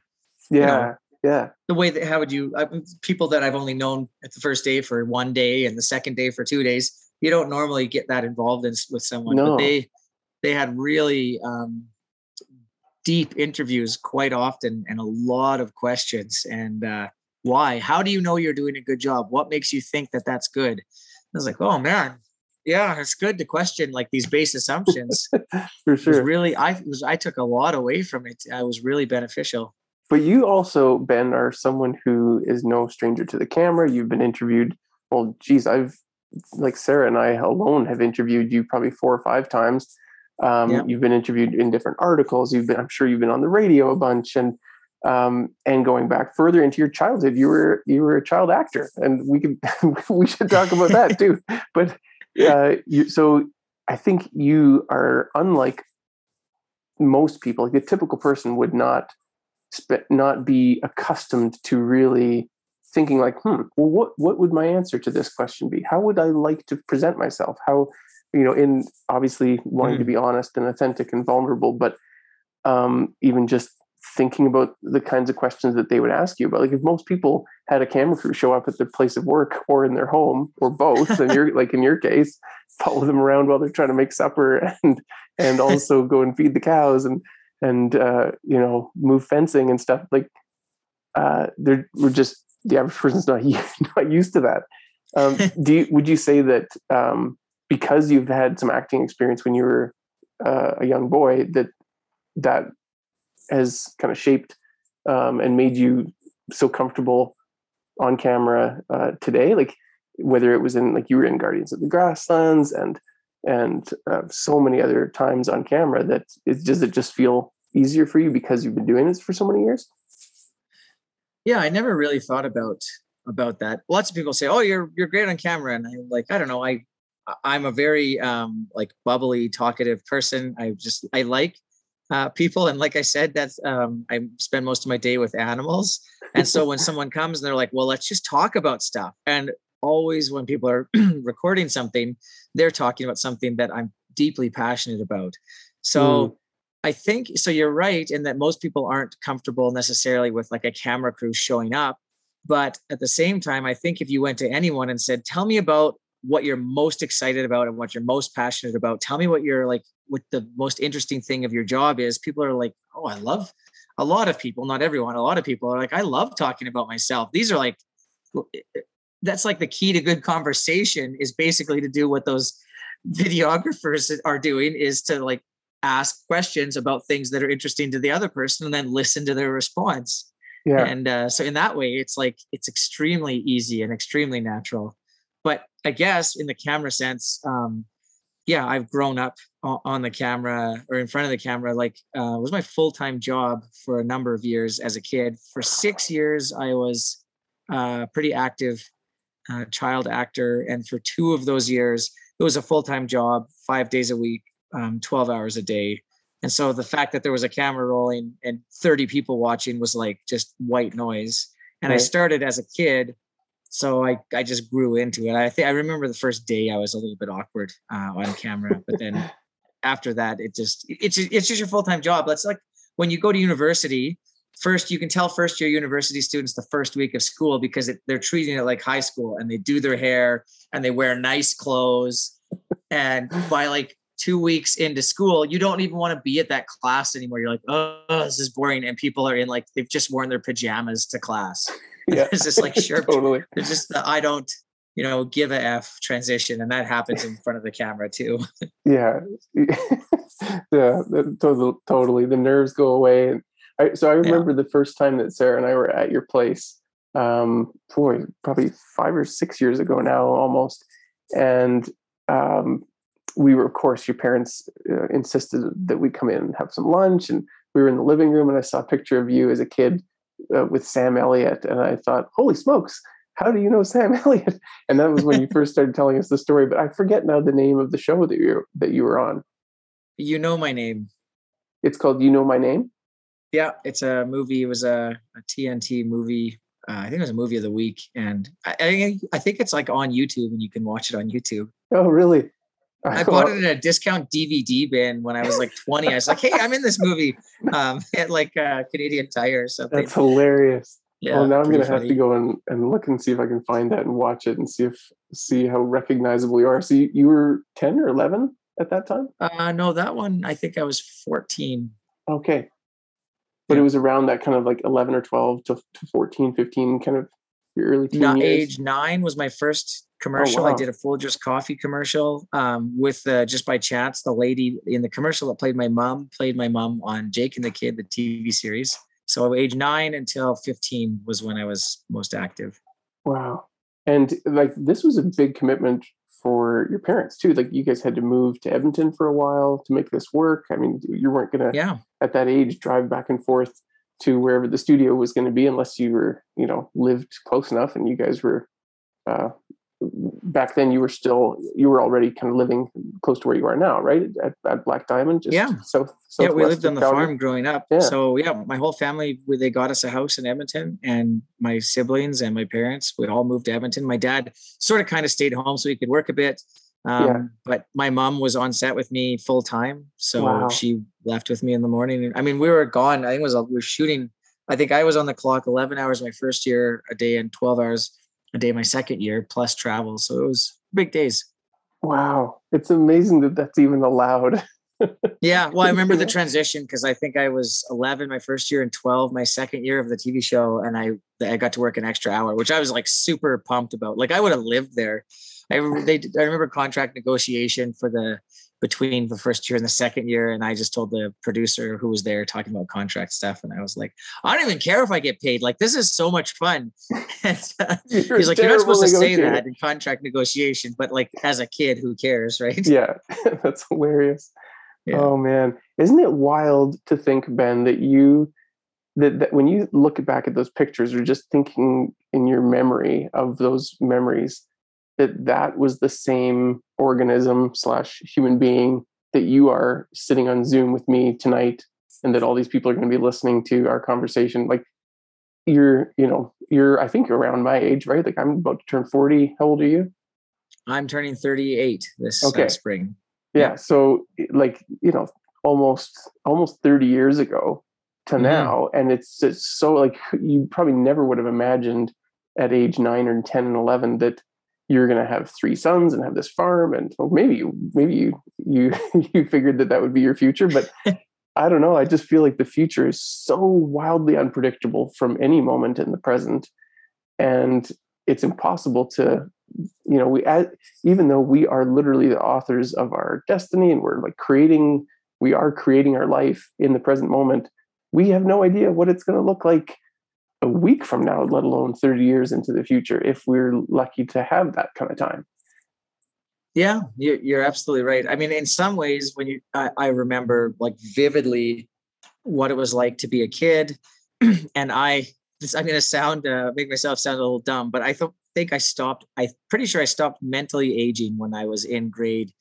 yeah you know, yeah. The way that how would you uh, people that i've only known at the first day for one day and the second day for two days you don't normally get that involved in, with someone no. but they they had really um, deep interviews quite often and a lot of questions and uh, why? How do you know you're doing a good job? What makes you think that that's good? I was like oh man. Yeah it's good to question like these base assumptions. [laughs] For sure. really i was i took a lot away from it. I was really beneficial but you also, Ben, are someone who is no stranger to the camera. You've been interviewed. Well, geez, I've like Sarah and I alone have interviewed you probably four or five times. Um, yeah. You've been interviewed in different articles. You've been, I'm sure, you've been on the radio a bunch, and um, and going back further into your childhood, you were you were a child actor, and we could [laughs] we should talk about that too. [laughs] But uh, you, so I think you are unlike most people. Like the typical person would not not be accustomed to really thinking like, hmm, well, what what would my answer to this question be? How would I like to present myself? How, you know, in obviously wanting mm. to be honest and authentic and vulnerable, but um, even just thinking about the kinds of questions that they would ask you about. Like if most people had a camera crew show up at their place of work or in their home or both, and you're like in your case, follow them around while they're trying to make supper and and also go and feed the cows and and uh, you know move fencing and stuff. Like uh, they're we're just the average person's not [laughs] not used to that. Um, [laughs] do you, would you say that um, because you've had some acting experience when you were uh, a young boy that that has kind of shaped um, and made you so comfortable on camera uh, today like whether it was in like you were in guardians of the grasslands and and uh, so many other times on camera that it does it just feel easier for you because you've been doing this for so many years? Yeah i never really thought about about that. Lots of people say oh you're you're great on camera. And i'm like i don't know. I i'm a very um like bubbly talkative person. I just i like uh, people. And like I said, that's um, I spend most of my day with animals. And so when [laughs] someone comes and they're like, "Well, let's just talk about stuff," and always when people are [clears throat] recording something, they're talking about something that I'm deeply passionate about. So. Mm. I think so. You're right in that most people aren't comfortable necessarily with like a camera crew showing up. But at the same time, I think if you went to anyone and said, Tell me about what you're most excited about and what you're most passionate about. Tell me what you're like, what the most interesting thing of your job is. People are like, oh, I love a lot of people, not everyone, a lot of people are like, I love talking about myself. These are like, that's like the key to good conversation is basically to do what those videographers are doing is to like ask questions about things that are interesting to the other person and then listen to their response. Yeah. And uh, so in that way, it's like, it's extremely easy and extremely natural but I guess in the camera sense, um, yeah, I've grown up on the camera or in front of the camera. Like, uh, was my full time job for a number of years as a kid. For six years, I was uh, pretty active uh, child actor, and for two of those years, it was a full time job, five days a week, um, twelve hours a day. And so the fact that there was a camera rolling and 30 people watching was like just white noise. And right. I started as a kid so I, I just grew into it. I think I remember the first day I was a little bit awkward uh, on camera, but then [laughs] after that, it just it's it's just your full time job. That's like when you go to university. First, you can tell first year university students the first week of school because it, they're treating it like high school, and they do their hair and they wear nice clothes. And by like two weeks into school, you don't even want to be at that class anymore. You're like, oh, this is boring, and people are in like they've just worn their pajamas to class. Yeah. [laughs] it's just like [laughs] sure totally. it's just the i don't you know give a f transition. And that happens in front of the camera too. Yeah. [laughs] Yeah totally totally the nerves go away. and I, so i remember yeah. the first time that sarah and i were at your place um boy probably five or six years ago now almost and um we were of course your parents uh, insisted that we come in and have some lunch and we were in the living room and i saw a picture of you as a kid uh, with Sam Elliott, and I thought, holy smokes, how do you know Sam [laughs] Elliott? And that was when you first started telling us the story. But I forget now the name of the show that you that you were on. You know my name. It's called You Know My Name. Yeah, it's a movie. It was a, a TNT movie. Uh, I think it was a movie of the week, and I, I, think it's like on YouTube, and you can watch it on YouTube. Oh, really? I [laughs] bought it in a discount DVD bin when I was like 20. I was like, hey, I'm in this movie [laughs] um, at like uh, Canadian Tire or something. That's hilarious. Yeah, well, now I'm gonna funny. have to go and, and look and see if I can find that and watch it and see if see how recognizable you are. So you, you were 10 or 11 at that time? Uh, no, that one I think I was 14. Okay, but it was around that kind of like 11 or 12 to, to 14, 15, kind of your early teen years. Age nine was my first Oh, commercial. Oh, wow. I did a Folgers coffee commercial um, with uh, just by chance the lady in the commercial that played my mom played my mom on Jake and the Kid, the TV series. So age nine until fifteen was when I was most active. Wow, and like this was a big commitment for your parents too. Like you guys had to move to Edmonton for a while to make this work. I mean, you weren't gonna yeah at that age drive back and forth to wherever the studio was going to be unless you were you know lived close enough and you guys were uh, back then you were still you were already kind of living close to where you are now right at, at black diamond just yeah south, yeah we lived on the farm growing up yeah. so yeah my whole family they got us a house in edmonton and my siblings and my parents we all moved to edmonton my dad sort of kind of stayed home so he could work a bit um, yeah. but my mom was on set with me full time so wow. she left with me in the morning. I mean, we were gone. I think it was we were shooting. I think I was on the clock 11 hours my first year a day and 12 hours a day my second year plus travel. So it was big days. Wow, it's amazing that that's even allowed. [laughs] yeah, well, I remember the transition because I think I was 11 my first year and 12 my second year of the TV show, and I I got to work an extra hour, which I was like super pumped about. Like I would have lived there. I they I remember contract negotiation for the between the first year and the second year. And I just told the producer who was there talking about contract stuff. And I was like, I don't even care if I get paid. Like, this is so much fun. [laughs] and, uh, he's like, You're not supposed to say that in contract negotiation, but like as a kid, who cares? Right. [laughs] Yeah. [laughs] That's hilarious. Yeah. Oh man. Isn't it wild to think, Ben, that you that, that when you look back at those pictures or just thinking in your memory of those memories, that that was the same organism slash human being that you are sitting on zoom with me tonight and that all these people are going to be listening to our conversation. Like you're you know you're i think you're around my age right? Like i'm about to turn 40 how old are you? I'm turning 38 this uh, okay. spring. Yeah so like you know almost almost 30 years ago to mm-hmm. now and it's it's so like you probably never would have imagined at age 9 or 10 and 11 that you're going to have three sons and have this farm and well, maybe you maybe you you [laughs] you figured that that would be your future but [laughs] i don't know i just feel like the future is so wildly unpredictable from any moment in the present. And it's impossible to you know we even though we are literally the authors of our destiny and we're like creating we are creating our life in the present moment we have no idea what it's going to look like a week from now, let alone 30 years into the future, if we're lucky to have that kind of time. Yeah, you're absolutely right. I mean, in some ways, when you, I, I remember like vividly what it was like to be a kid, [clears throat] and I, this, I'm going to sound, uh, make myself sound a little dumb, but I th- think I stopped. I'm pretty sure I stopped mentally aging when I was in grade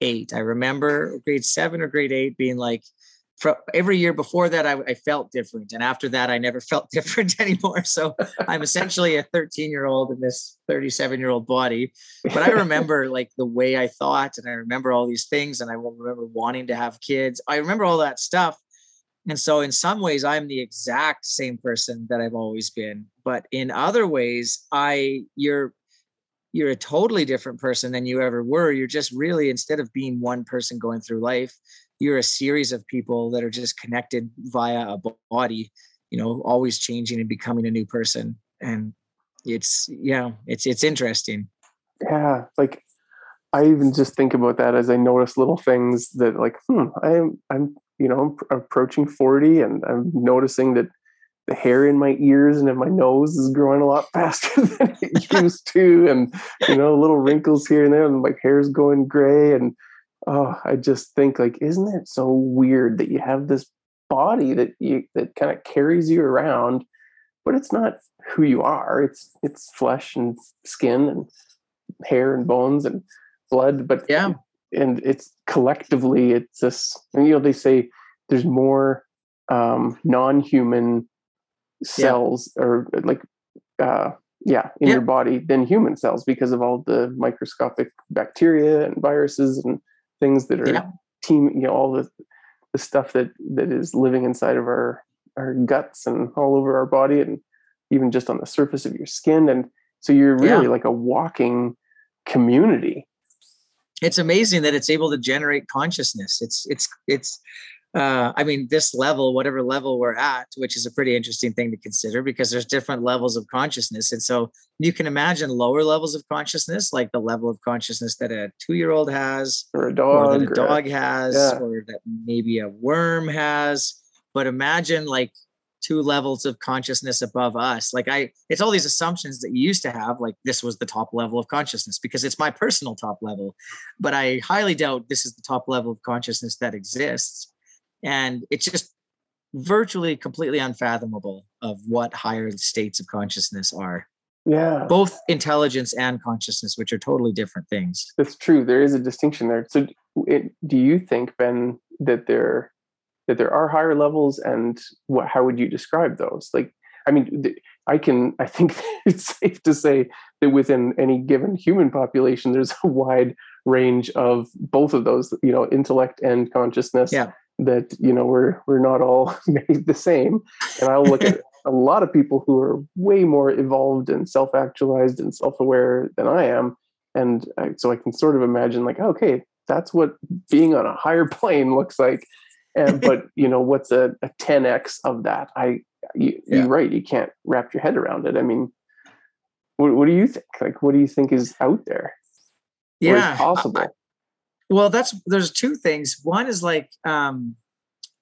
eight. I remember grade seven or grade eight being like, every year before that, I, I, felt different. And after that, I never [laughs] felt different anymore. So I'm essentially a 13 year old in this 37 year old body. But I [laughs] remember like the way I thought, and I remember all these things, and I remember wanting to have kids. I remember all that stuff. And so, in some ways, I'm the exact same person that I've always been. But in other ways, I, you're, you're a totally different person than you ever were. You're just really, instead of being one person going through life, you're a series of people that are just connected via a body you know always changing and becoming a new person. And it's yeah it's it's interesting. Yeah like i even just think about that as i notice little things that like hmm i'm i'm you know I'm approaching 40 and i'm noticing that the hair in my ears and in my nose is growing a lot [laughs] faster than it [laughs] used to. And you know little wrinkles here and there and my hair's going gray and oh, I just think like, isn't it so weird that you have this body that you that kind of carries you around, but it's not who you are. It's it's flesh and skin and hair and bones and blood, but yeah, and it's collectively it's this. You know, they say there's more um, non-human cells yeah. or like uh, yeah in yeah. your body than human cells because of all the microscopic bacteria and viruses and things that are yeah. team, you know, all the the stuff that that is living inside of our our guts and all over our body and even just on the surface of your skin. And so you're really yeah. like a walking community. It's amazing that it's able to generate consciousness. It's it's it's uh, I mean, this level, whatever level we're at, which is a pretty interesting thing to consider because there's different levels of consciousness. And so you can imagine lower levels of consciousness, like the level of consciousness that a two year old has, or a dog, or that a dog has, yeah. or that maybe a worm has. But imagine like two levels of consciousness above us. Like I, it's all these assumptions that you used to have, like this was the top level of consciousness because it's my personal top level. But I highly doubt this is the top level of consciousness that exists and it's just virtually completely unfathomable of what higher states of consciousness are. Yeah. Both intelligence and consciousness which are totally different things. That's true. There is a distinction there. So it, do you think ben that there that there are higher levels and what how would you describe those? Like i mean i can [laughs] i think it's safe to say that within any given human population there's a wide range of both of those you know intellect and consciousness. Yeah that you know we're we're not all [laughs] made the same. And i'll look at [laughs] a lot of people who are way more evolved and self-actualized and self-aware than i am. And I, so i can sort of imagine like okay that's what being on a higher [laughs] plane looks like. And but you know what's a, a 10x of that? I you, yeah. you're right you can't wrap your head around it. I mean what, what do you think? Like what do you think is out there? Yeah possible I, well that's there's two things. One is like um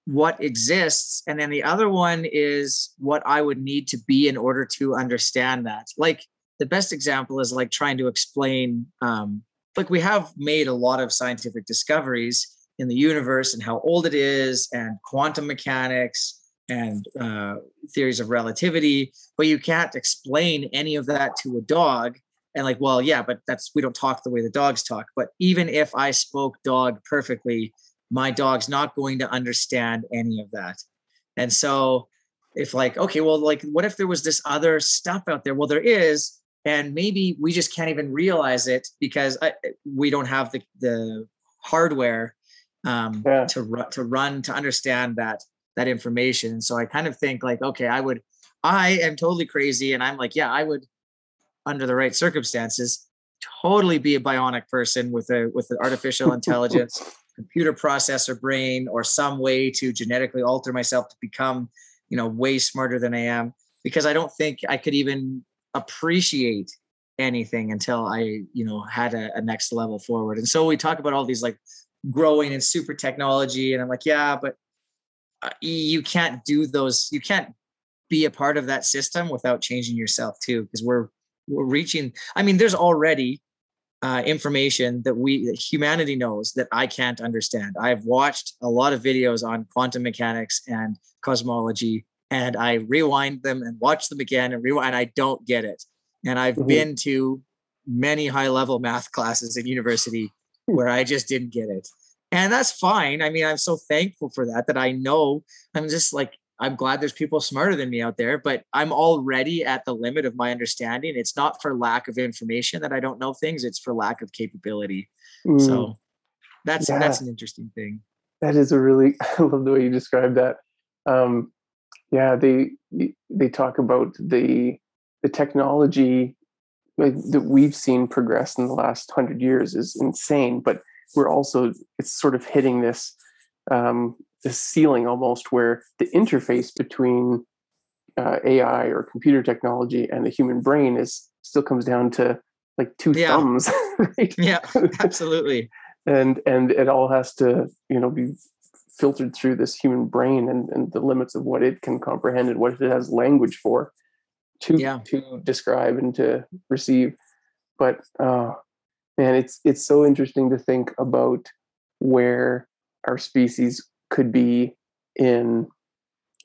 what exists and then the other one is what i would need to be in order to understand that. Like the best example is like trying to explain um like we have made a lot of scientific discoveries in the universe and how old it is and quantum mechanics and uh, theories of relativity but you can't explain any of that to a dog and like well yeah but that's we don't talk the way the dogs talk but even if i spoke dog perfectly my dog's not going to understand any of that and so if like okay well like what if there was this other stuff out there well there is and maybe we just can't even realize it because I, we don't have the the hardware um, yeah. to run to run to understand that that information. So I kind of think like, okay, I would, I am totally crazy, and I'm like, yeah, I would, under the right circumstances, totally be a bionic person with a with an artificial intelligence, [laughs] computer processor brain, or some way to genetically alter myself to become, you know, way smarter than I am. Because I don't think I could even appreciate anything until I, you know, had a, a next level forward. And so we talk about all these like growing in super technology, and I'm like, yeah, but uh, you can't do those you can't be a part of that system without changing yourself too because we're we're reaching i mean there's already uh, information that we that humanity knows that i can't understand i've watched a lot of videos on quantum mechanics and cosmology and i rewind them and watch them again and rewind and i don't get it and i've mm-hmm. been to many high level math classes in university where i just didn't get it and that's fine. I mean, I'm so thankful for that. That I know I'm just like I'm glad there's people smarter than me out there, but I'm already at the limit of my understanding. It's not for lack of information that I don't know things; it's for lack of capability. Mm. So that's yeah. that's an interesting thing. That is a really [laughs] I love the way you describe that. Um, yeah, they they talk about the the technology like, that we've seen progress in the last hundred years is insane, but we're also it's sort of hitting this um, this ceiling almost where the interface between uh, AI or computer technology and the human brain is still comes down to like two yeah. thumbs, [laughs] right? Yeah, absolutely. and and it all has to you know be filtered through this human brain and, and the limits of what it can comprehend and what it has language for to yeah. to describe and to receive. But uh, and it's it's so interesting to think about where our species could be in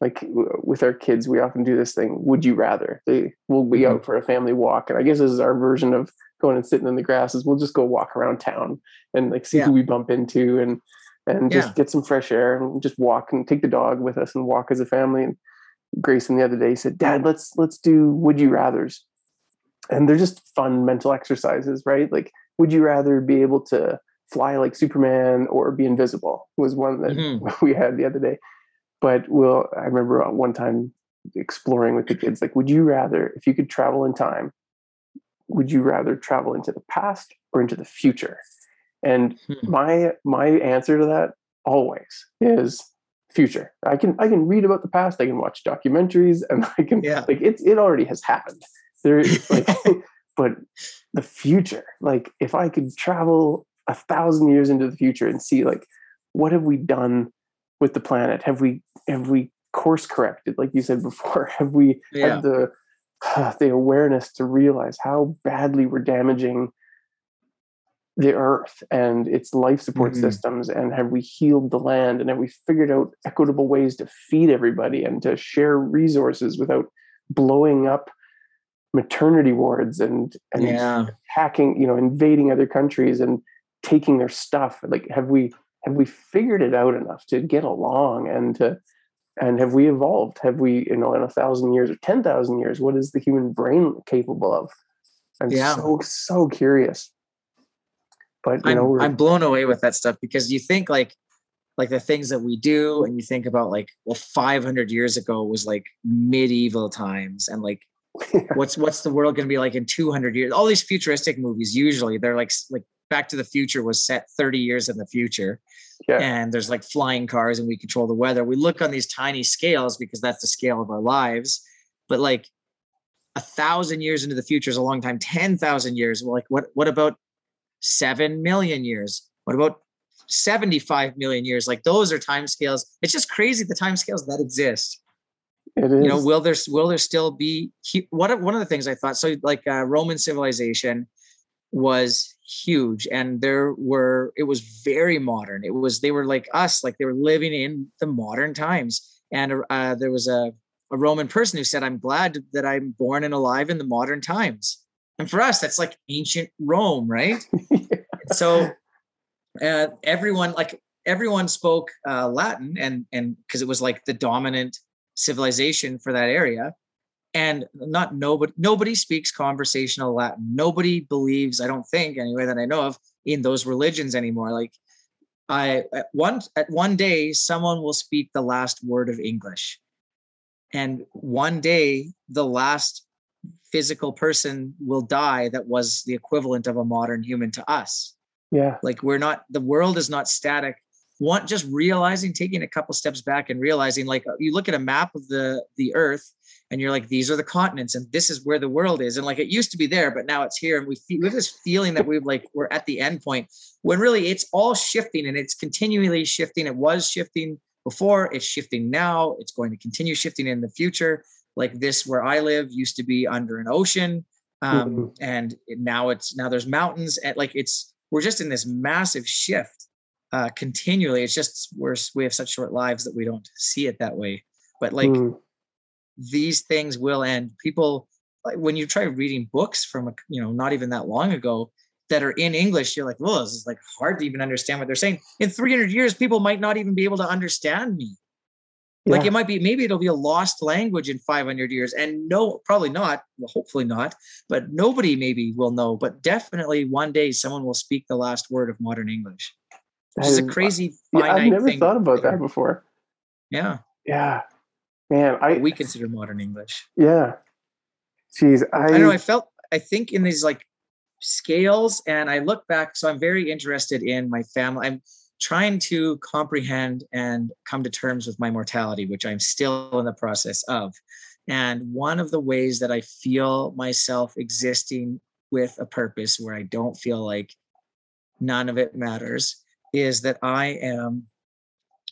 like with our kids we often do this thing would you rather they will be mm-hmm. out for a family walk and i guess this is our version of going and sitting in the grass is we'll just go walk around town and like see yeah. who we bump into and and just yeah. get some fresh air and just walk and take the dog with us and walk as a family and grayson the other day said dad let's let's do would you rather's and they're just fun mental exercises right like would you rather be able to fly like Superman or be invisible? Was one that mm-hmm. [laughs] we had the other day. But well, I remember one time exploring with the kids, like, would you rather, if you could travel in time, would you rather travel into the past or into the future? And hmm. my my answer to that always is future. I can I can read about the past, I can watch documentaries, and [laughs] I can yeah. like it's it already has happened. There [laughs] like but the future like if i could travel a thousand years into the future and see like what have we done with the planet have we have we course corrected like you said before [laughs] have we yeah. had the uh, [sighs] the awareness to realize how badly we're damaging the earth and its life support mm-hmm. systems and have we healed the land and have we figured out equitable ways to feed everybody and to share resources without blowing up maternity wards and and yeah. hacking, you know, invading other countries and taking their stuff. Like, have we have we figured it out enough to get along and to and have we evolved? Have we, you know, in a thousand years or ten thousand years, what is the human brain capable of? I'm yeah. so so curious. But you I'm, know, I'm blown away with that stuff because you think like like the things that we do and you think about like well 500 years ago was like medieval times and like [laughs] what's what's the world going to be like in 200 years all these futuristic movies usually they're like like back to the future was set 30 years in the future. Yeah. and there's like flying cars and we control the weather. We look on these tiny scales because that's the scale of our lives but like a thousand years into the future is a long time. 10,000 years well, like what what about 7 million years? What about 75 million years? Like those are time scales. It's just crazy the time scales that exist. It is. You know, will there will there still be what one of the things I thought so like uh, Roman civilization was huge and there were it was very modern. It was they were like us like they were living in the modern times. And uh, there was a, a roman person who said i'm glad that i'm born and alive in the modern times. And for us that's like ancient rome right? [laughs] So uh, everyone like everyone spoke uh, latin and and because it was like the dominant civilization for that area and not nobody nobody speaks conversational latin. Nobody believes i don't think anyway that i know of in those religions anymore. Like i at one at one day someone will speak the last word of english. And one day the last physical person will die that was the equivalent of a modern human to us. Yeah. Like we're not the world is not static one just realizing taking a couple steps back and realizing like you look at a map of the the earth and you're like these are the continents and this is where the world is. And like it used to be there but now it's here and we, feel, we have this feeling that we've like we're at the end point when really it's all shifting and it's continually shifting. It was shifting before. It's shifting now. It's going to continue shifting in the future. Like this where i live used to be under an ocean um, mm-hmm. and now it's now there's mountains and like it's we're just in this massive shift uh, continually it's just we're we have such short lives that we don't see it that way but like mm these things will end. People, like when you try reading books from, a, you know, not even that long ago that are in English, you're like, well, this is like hard to even understand what they're saying. In 300 years, people might not even be able to understand me. Yeah. Like it might be, maybe it'll be a lost language in 500 years. And no, probably not. Well, hopefully not. But nobody maybe will know. But definitely one day someone will speak the last word of modern English. Which is a uh, crazy. Yeah, I've never thought about that before. Yeah. Yeah. Man, I we consider modern English. Yeah. Jeez, I, I know. I felt. I think in these like scales, and I look back. So I'm very interested in my family. I'm trying to comprehend and come to terms with my mortality, which I'm still in the process of. And one of the ways that I feel myself existing with a purpose where I don't feel like none of it matters is that I am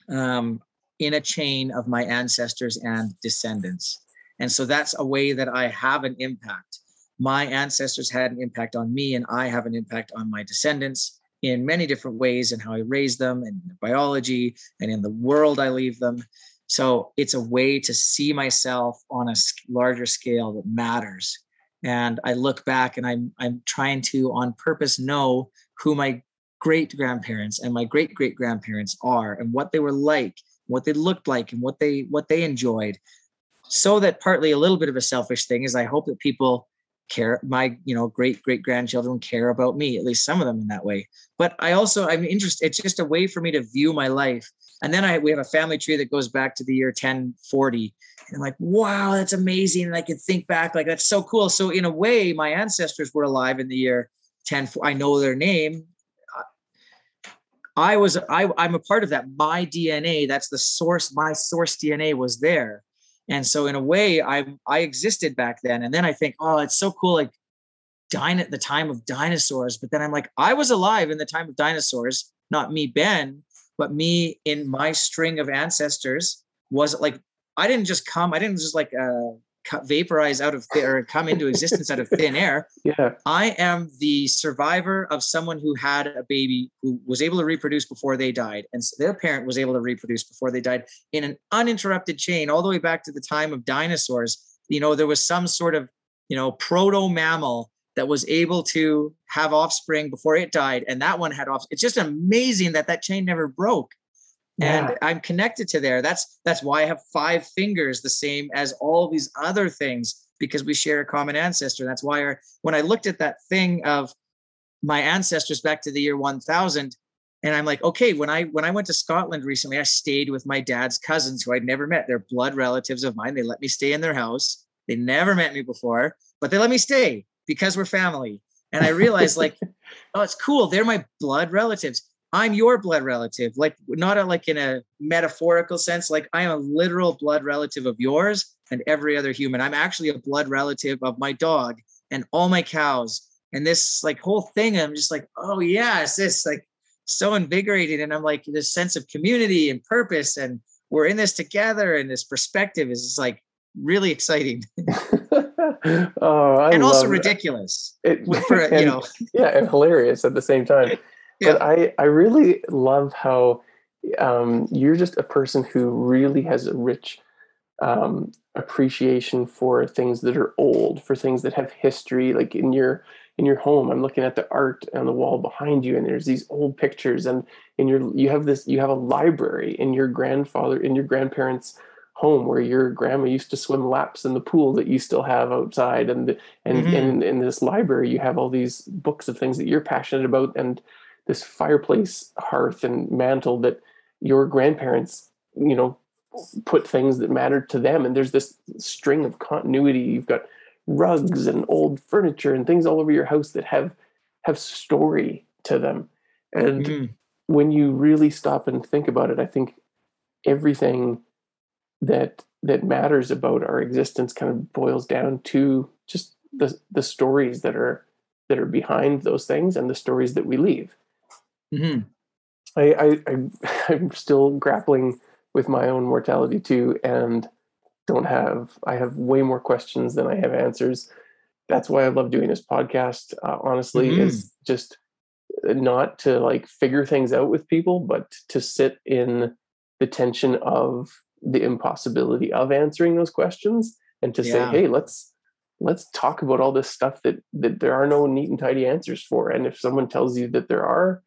um, in a chain of my ancestors and descendants. And so that's a way that I have an impact. My ancestors had an impact on me, and I have an impact on my descendants in many different ways and how I raise them and biology and in the world I leave them. So it's a way to see myself on a larger scale that matters. And I look back and I'm I'm trying to on purpose know who my great grandparents and my great great grandparents are and what they were like what they looked like and what they what they enjoyed. So that partly a little bit of a selfish thing is i hope that people care my you know great great grandchildren care about me at least some of them in that way. But i also i'm interested it's just a way for me to view my life. And then i we have a family tree that goes back to the year 1040 and i'm like wow that's amazing and i can think back like that's so cool. So in a way my ancestors were alive in the year 10 i know their name I was I I'm a part of that. My DNA, that's the source. My source DNA was there, and so in a way, I I existed back then. And then I think, oh, it's so cool, like dine at the time of dinosaurs. But then I'm like, I was alive in the time of dinosaurs, not me, Ben, but me in my string of ancestors was like I didn't just come. I didn't just like uh, vaporize out of or come into existence out of thin air. [laughs] Yeah. I am the survivor of someone who had a baby who was able to reproduce before they died, and so their parent was able to reproduce before they died in an uninterrupted chain all the way back to the time of dinosaurs. You know, there was some sort of you know proto mammal that was able to have offspring before it died, and that one had off. It's just amazing that that chain never broke and i'm connected to there that's that's why i have five fingers the same as all these other things because we share a common ancestor that's why our, when i looked at that thing of my ancestors back to the year 1000 and I'm like, okay, when I when I went to Scotland recently, I stayed with my dad's cousins who I'd never met. They're blood relatives of mine. They let me stay in their house. They never met me before, but they let me stay because we're family. And I realized like, [laughs] oh, it's cool. They're my blood relatives. I'm your blood relative, like not a, like in a metaphorical sense. Like I am a literal blood relative of yours and every other human. I'm actually a blood relative of my dog and all my cows. And this like whole thing, I'm just like, oh yeah, it's this like so invigorating. And I'm like this sense of community and purpose, and we're in this together. And this perspective is just like really exciting. [laughs] oh, I and also ridiculous. It, for, [laughs] and, you know, yeah, and hilarious at the same time. [laughs] Yeah. But I, I really love how um, you're just a person who really has a rich um, appreciation for things that are old, for things that have history. Like in your in your home, I'm looking at the art on the wall behind you, and there's these old pictures, and in your you have this you have a library in your grandfather in your grandparents' home where your grandma used to swim laps in the pool that you still have outside, and and Mhm. and in this library you have all these books of things that you're passionate about, and this fireplace hearth and mantle that your grandparents you know put things that mattered to them. And there's this string of continuity. You've got rugs and old furniture and things all over your house that have have story to them. And Mhm. when you really stop and think about it i think everything that that matters about our existence kind of boils down to just the the stories that are that are behind those things and the stories that we leave Mhm. I, I, I [laughs] I'm still grappling with my own mortality too, and don't have I have way more questions than I have answers. That's why I love doing this podcast. Uh, honestly, Mhm. is just not to like figure things out with people, but to sit in the tension of the impossibility of answering those questions, and to say, hey, let's let's talk about all this stuff that that there are no neat and tidy answers for. And if someone tells you that there are,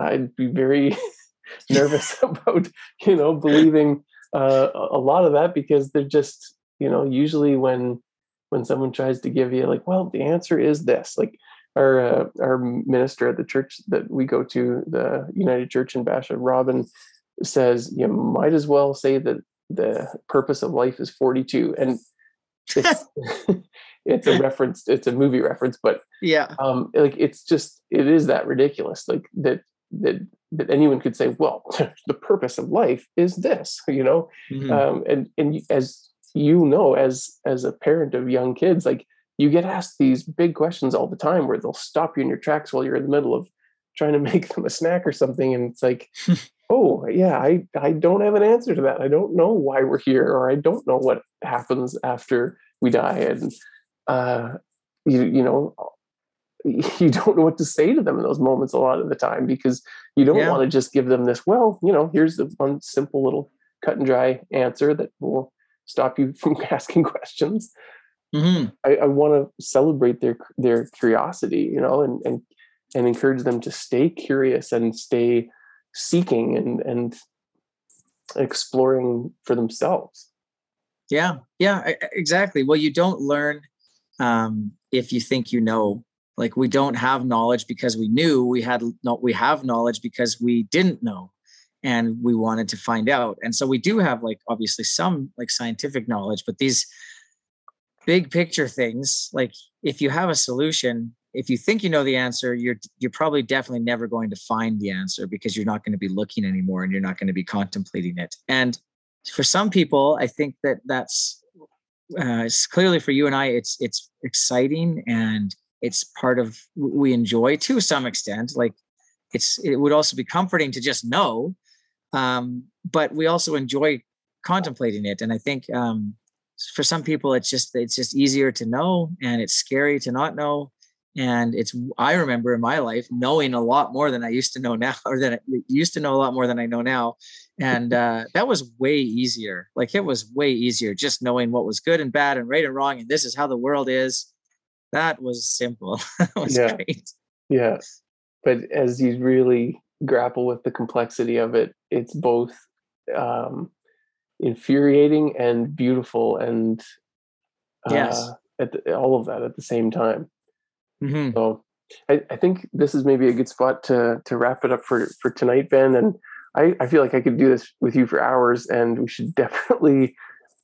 I'd be very [laughs] nervous [laughs] about you know believing uh, a lot of that because they're just you know usually when when someone tries to give you like well the answer is this like our uh, our minister at the church that we go to the United Church in Basha Robin says you might as well say that the purpose of life is 42 and it's [laughs] it's a reference it's a movie reference but Yeah. um like it's just it is that ridiculous like that that that anyone could say well [laughs] the purpose of life is this [laughs] you know Mhm. um and and as you know as as a parent of young kids like you get asked these big questions all the time where they'll stop you in your tracks while you're in the middle of trying to [laughs] make them a snack or something and it's like oh yeah i i don't have an answer to that i don't know why we're here or i don't know what happens after we die and uh you you know [laughs] you don't know what to say to them in those moments a lot of the time because you don't Yeah. want to just give them this well you know here's the one simple little cut and dry answer that will stop you [laughs] from asking questions Mhm. i, I want to celebrate their their curiosity you know and and and encourage them to stay curious and stay seeking and and exploring for themselves Yeah, yeah, exactly. Well, you don't learn um, if you think you know. Like we don't have knowledge because we knew we had not. We have knowledge because we didn't know, and we wanted to find out. And so we do have like obviously some like scientific knowledge, but these big picture things, like if you have a solution, if you think you know the answer, you're you're probably definitely never going to find the answer because you're not going to be looking anymore and you're not going to be contemplating it. And for some people, I think that that's uh, it's clearly for you and I. It's it's exciting and it's part of we enjoy to some extent. Like it's it would also be comforting to just know, um, but we also enjoy contemplating it. And I think um, for some people, it's just it's just easier to know, and it's scary to not know. And it's I remember in my life knowing a lot more than I used to know [laughs] now, or than I used to know a lot more than I know now and uh, that was way easier like it was way easier just knowing what was good and bad and right and wrong and this is how the world is that was simple [laughs] that was Yeah. great Yeah. But as you really grapple with the complexity of it, it's both um, infuriating and beautiful and uh, Yes. at the, all of that at the same time. Mhm. So I, I think this is maybe a good spot to to wrap it up for for tonight, Ben. And I, I feel like I could do this with you for hours, and we should [laughs] definitely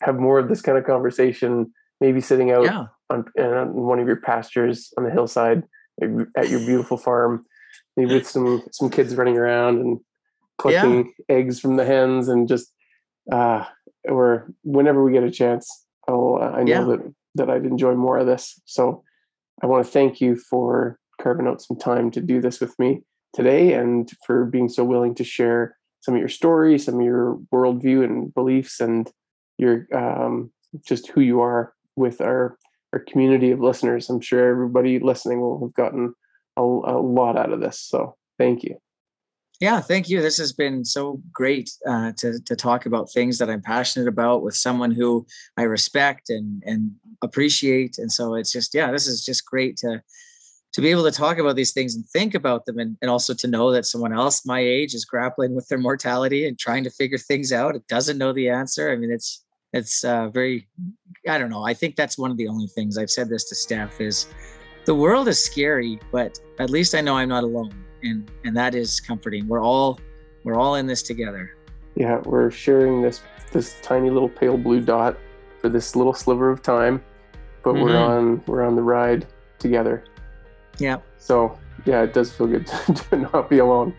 have more of this kind of conversation. Maybe sitting out yeah. On, on one of your pastures on the hillside at your beautiful farm, maybe with some some kids running around and collecting yeah. eggs from the hens, and just uh, or whenever we get a chance, I'll, uh, I know yeah. that that I'd enjoy more of this. So I want to thank you for carving out some time to do this with me today and for being so willing to share some of your story, some of your worldview and beliefs, and your um, just who you are with our our community of listeners. I'm sure everybody listening will have gotten a, a lot out of this. So thank you. Yeah, thank you. This has been so great uh, to to talk about things that I'm passionate about with someone who I respect and and appreciate. And so it's just yeah, this is just great to to be able to talk about these things and think about them and, and also to know that someone else my age is grappling with their mortality and trying to figure things out it doesn't know the answer i mean it's it's uh, very i don't know i think that's one of the only things i've said this to staff is the world is scary but at least i know i'm not alone and and that is comforting we're all we're all in this together yeah we're sharing this this tiny little pale blue dot for this little sliver of time but mm-hmm. we're on we're on the ride together yeah. So yeah, it does feel good to, [laughs] to not be alone.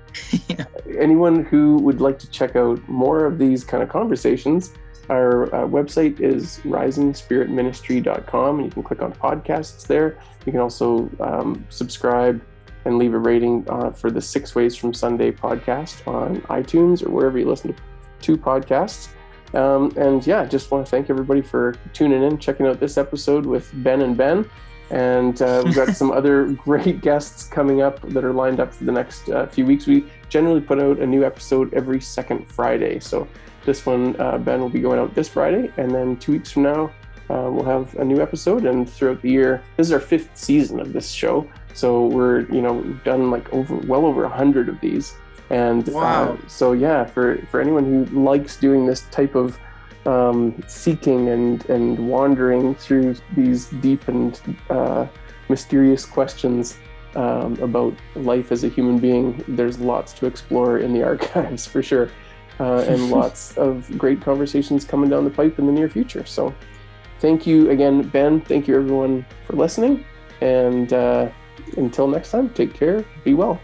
[laughs] yeah. Anyone who would like to check out more of these kind of conversations, our uh, website is risingspiritministry.com, and you can click on podcasts there. You can also um, subscribe and leave a rating uh, for the Six Ways from Sunday podcast on iTunes or wherever you listen to, to podcasts. Um, and yeah, just want to thank everybody for tuning in, checking out this episode with Ben and Ben. And uh, we've got some [laughs] other great guests coming up that are lined up for the next uh, few weeks. We generally put out a new episode every second Friday. So this one, uh, Ben, will be going out this Friday. And then two weeks from now, uh, we'll have a new episode. And throughout the year, this is our fifth season of this show. So we're, you know, we've done like over, well over a hundred of these. And uh, so, yeah, for, for anyone who likes doing this type of um, seeking and, and wandering through these deep and uh, mysterious questions um, about life as a human being, there's lots to explore in the [laughs] archives for sure. Uh, and [laughs] lots of great conversations coming down the pipe in the near future. So, thank you again, Ben. Thank you, everyone, for listening. And uh, until next time, take care, be well.